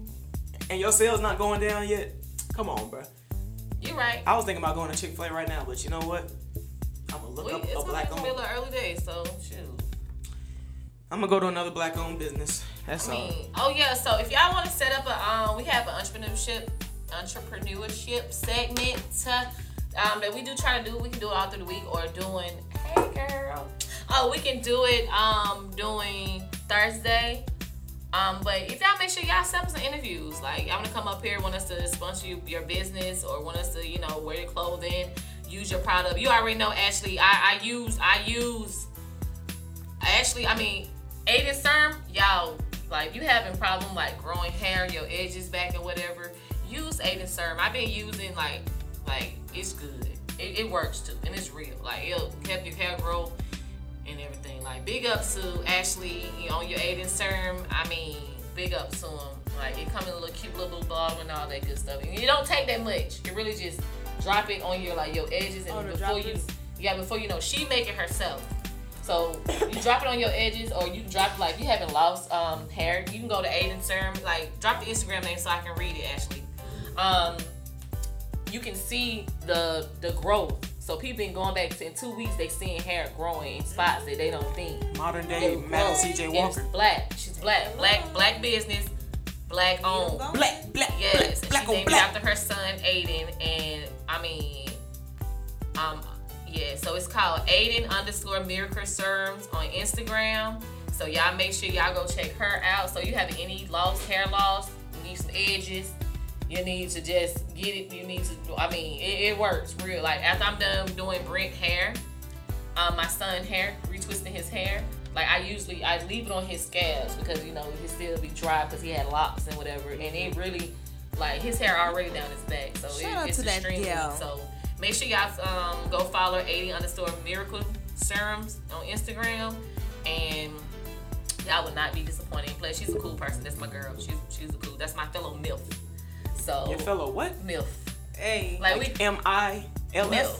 and your sales not going down yet? Come on, bro. You're right. I was thinking about going to Chick Fil A right now, but you know what? I'm gonna look We, up it's a gonna black be a little owned. early days, so shoot. I'm gonna go to another black owned business. That's I all. oh yeah. So if y'all want to set up a, um, we have an entrepreneurship, entrepreneurship segment uh, um, that we do try to do. We can do it all through the week or doing. Hey girl. Oh, we can do it um doing Thursday. Um, but if y'all make sure y'all set up some interviews, like y'all wanna come up here, want us to sponsor you, your business, or want us to, you know, wear your clothing, use your product. You already know, Ashley. I, I use I use Ashley, I mean, Aiden Serum, y'all, like you having problem like growing hair, your edges back and whatever, use Aiden Serum. I've been using like, like it's good. It, it works too, and it's real. Like it'll help your hair grow and everything. Like big up to Ashley on your Aiden Serum. I mean, big up to him. Like it come in a little cute little bottle and all that good stuff. And you don't take that much. You really just drop it on your like your edges and Oh, before you yeah, before you know, she make it herself. So you drop it on your edges, or you can drop it like you haven't lost um, hair. You can go to Aiden Serum, like drop the Instagram name so I can read it. Ashley, um, you can see the the growth. So people been going back in two weeks. They seeing hair growing in spots that they don't think. Modern day They Madam. CJ And Walker. It's black. She's black. Black black business. Black owned. Black, black, Yes, black, black and on she named it black. after her son Aiden, and I mean, um, yeah. So it's called Aiden underscore Miracle Serums on Instagram. So y'all make sure y'all go check her out. So you have any lost hair loss, you need some edges, you need to just get it. You need to. I mean, it, it works real. Like after I'm done doing Brent hair, um, my son hair, retwisting his hair. Like I usually I leave it on his scabs because you know he still be dry because he had locks and whatever, and it really like his hair already down his back, so Shout it, it's extremely. So make sure y'all um, go follow Aiden underscore miracle serums on Instagram, and y'all would not be disappointed. Plus, she's a cool person. That's my girl. She's she's a cool. That's my fellow milf. So Your fellow what? milf. Hey. Like we M I L milf.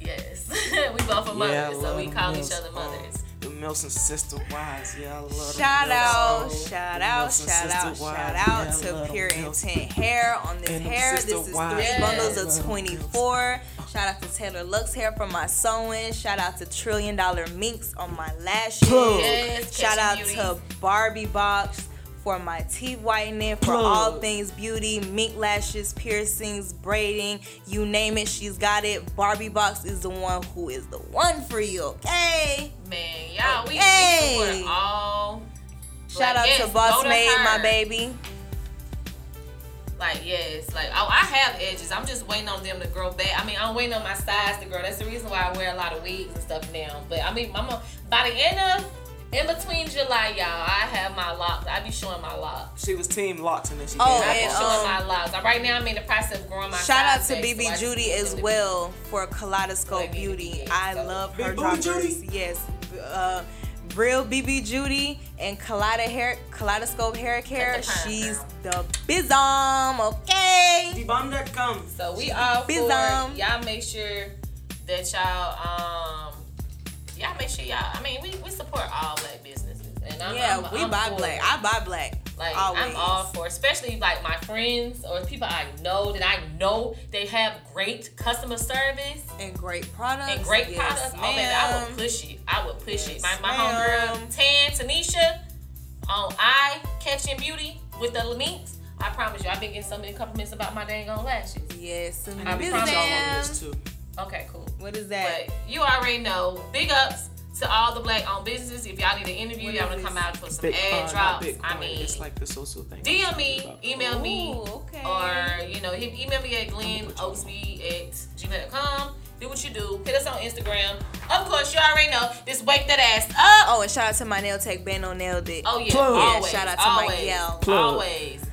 Yes, we both are Yeah, mothers, so we call each other mothers. The Milson sister wives, yeah, I love Shout Milfs. out, Oh, shout out, shout out, shout out to Pure Intent Hair on this And hair. This is three yeah, bundles of 24. Shout out to Taylor Lux Hair for my sewing. Shout out to Trillion Dollar Minks on my lashes. Plug. Yes, Shout out catching to Barbie Box for my teeth whitening, for Plug. all things beauty, mink lashes, piercings, braiding, you name it, she's got it. Barbie Box is the one who is the one for you, okay? Man, y'all, we, Hey. we support all. Shout Like, out yes, to Boss go Maid, my baby. Like yes, like oh, I have edges. I'm just waiting on them to grow back. I mean, I'm waiting on my size to grow. That's the reason why I wear a lot of wigs and stuff now. But I mean, I'm a, by the end of in between July, y'all, I have my locks. I be showing my locks. She was team locks and then she Oh, came I back be and, showing um, my locks. Right now, I'm in the process of growing my. Shout out to BB so Judy as well for Kaleidoscope Like Beauty. Judy, I so- love her Booty droppers. Judy? Yes. Uh, real BB Judy and Kaleido hair, Kaleidoscope Hair Care. That's the time, She's girl. the bizom, okay? Debomb.com. So we all for. Bizum. y'all make sure that y'all um y'all make sure y'all I mean we, we support all black businesses and I'm, Yeah, I'm, we I'm buy for black. I buy black. Like always. I'm all for, especially like my friends or people I know that I know they have great customer service and great products. and great yes, products. Oh man, I would push it. I would push it. Yes, My my ma'am. homegirl Tan Tanisha on Eye Catching Beauty with the links. I promise you, I've been getting so many compliments about my dang on lashes. Yes, and I promise y'all on this too. Okay, cool. What is that? But you already know. Big ups to all the black owned businesses. If y'all need an interview, What y'all want to come out for some Big ad drops. Bitcoin. I mean, it's like the social thing. DM me, email me, Ooh, okay. or you know, email me at glennoaksby at gmail.com. Do what you do. Hit us on Instagram. Of course, you already know. Just wake that ass up. Oh, and shout out to my nail tech Bano nailed it. Oh yeah, Plug. Yeah, always. shout out to my always, gal. Plug. Always.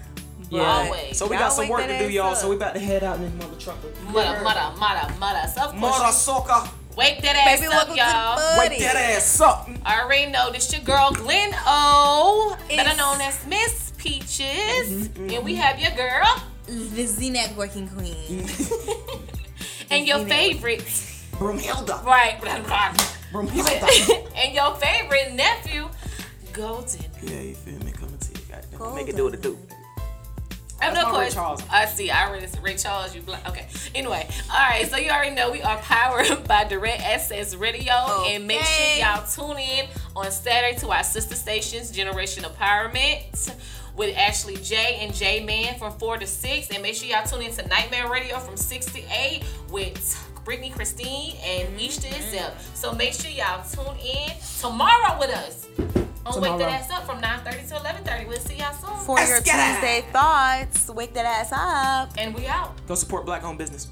But Always. So we got some work to do, y'all. up. So we about to head out in this mother trucker. Mother, mother, mother, mudda. So of course, Mother you- sucker. Wake that ass Baby, up, the y'all. Wake that ass up. I already know this your girl Glen O, better It's- known as Miss Peaches, Mm-hmm, and we have your girl The Z networking queen. and your Disney. favorite, Broomhilda. right? Broomhilda. and your favorite nephew, Golden. yeah, you feel me? Coming to you. Goddamn. Golden. Make it do what it do. That's of my Ray course, Charles. I see. I already said Ray Charles. You black. Okay. Anyway, all right. So you already know we are powered by Direct Access Radio, and make sure y'all tune in on Saturday to our sister stations, Generation Empowerment. With Ashley J and J Man from 4 to 6. And make sure y'all tune in to Nightmare Radio from 6 to 8 with Brittany Christine and Niche to itself. So make sure y'all tune in tomorrow with us. On Wake Tomorrow. That Ass Up from 9.30 to 11.30. We'll see y'all soon. For Let's your get it. Tuesday thoughts, wake that ass up. and we out. Go support black owned business.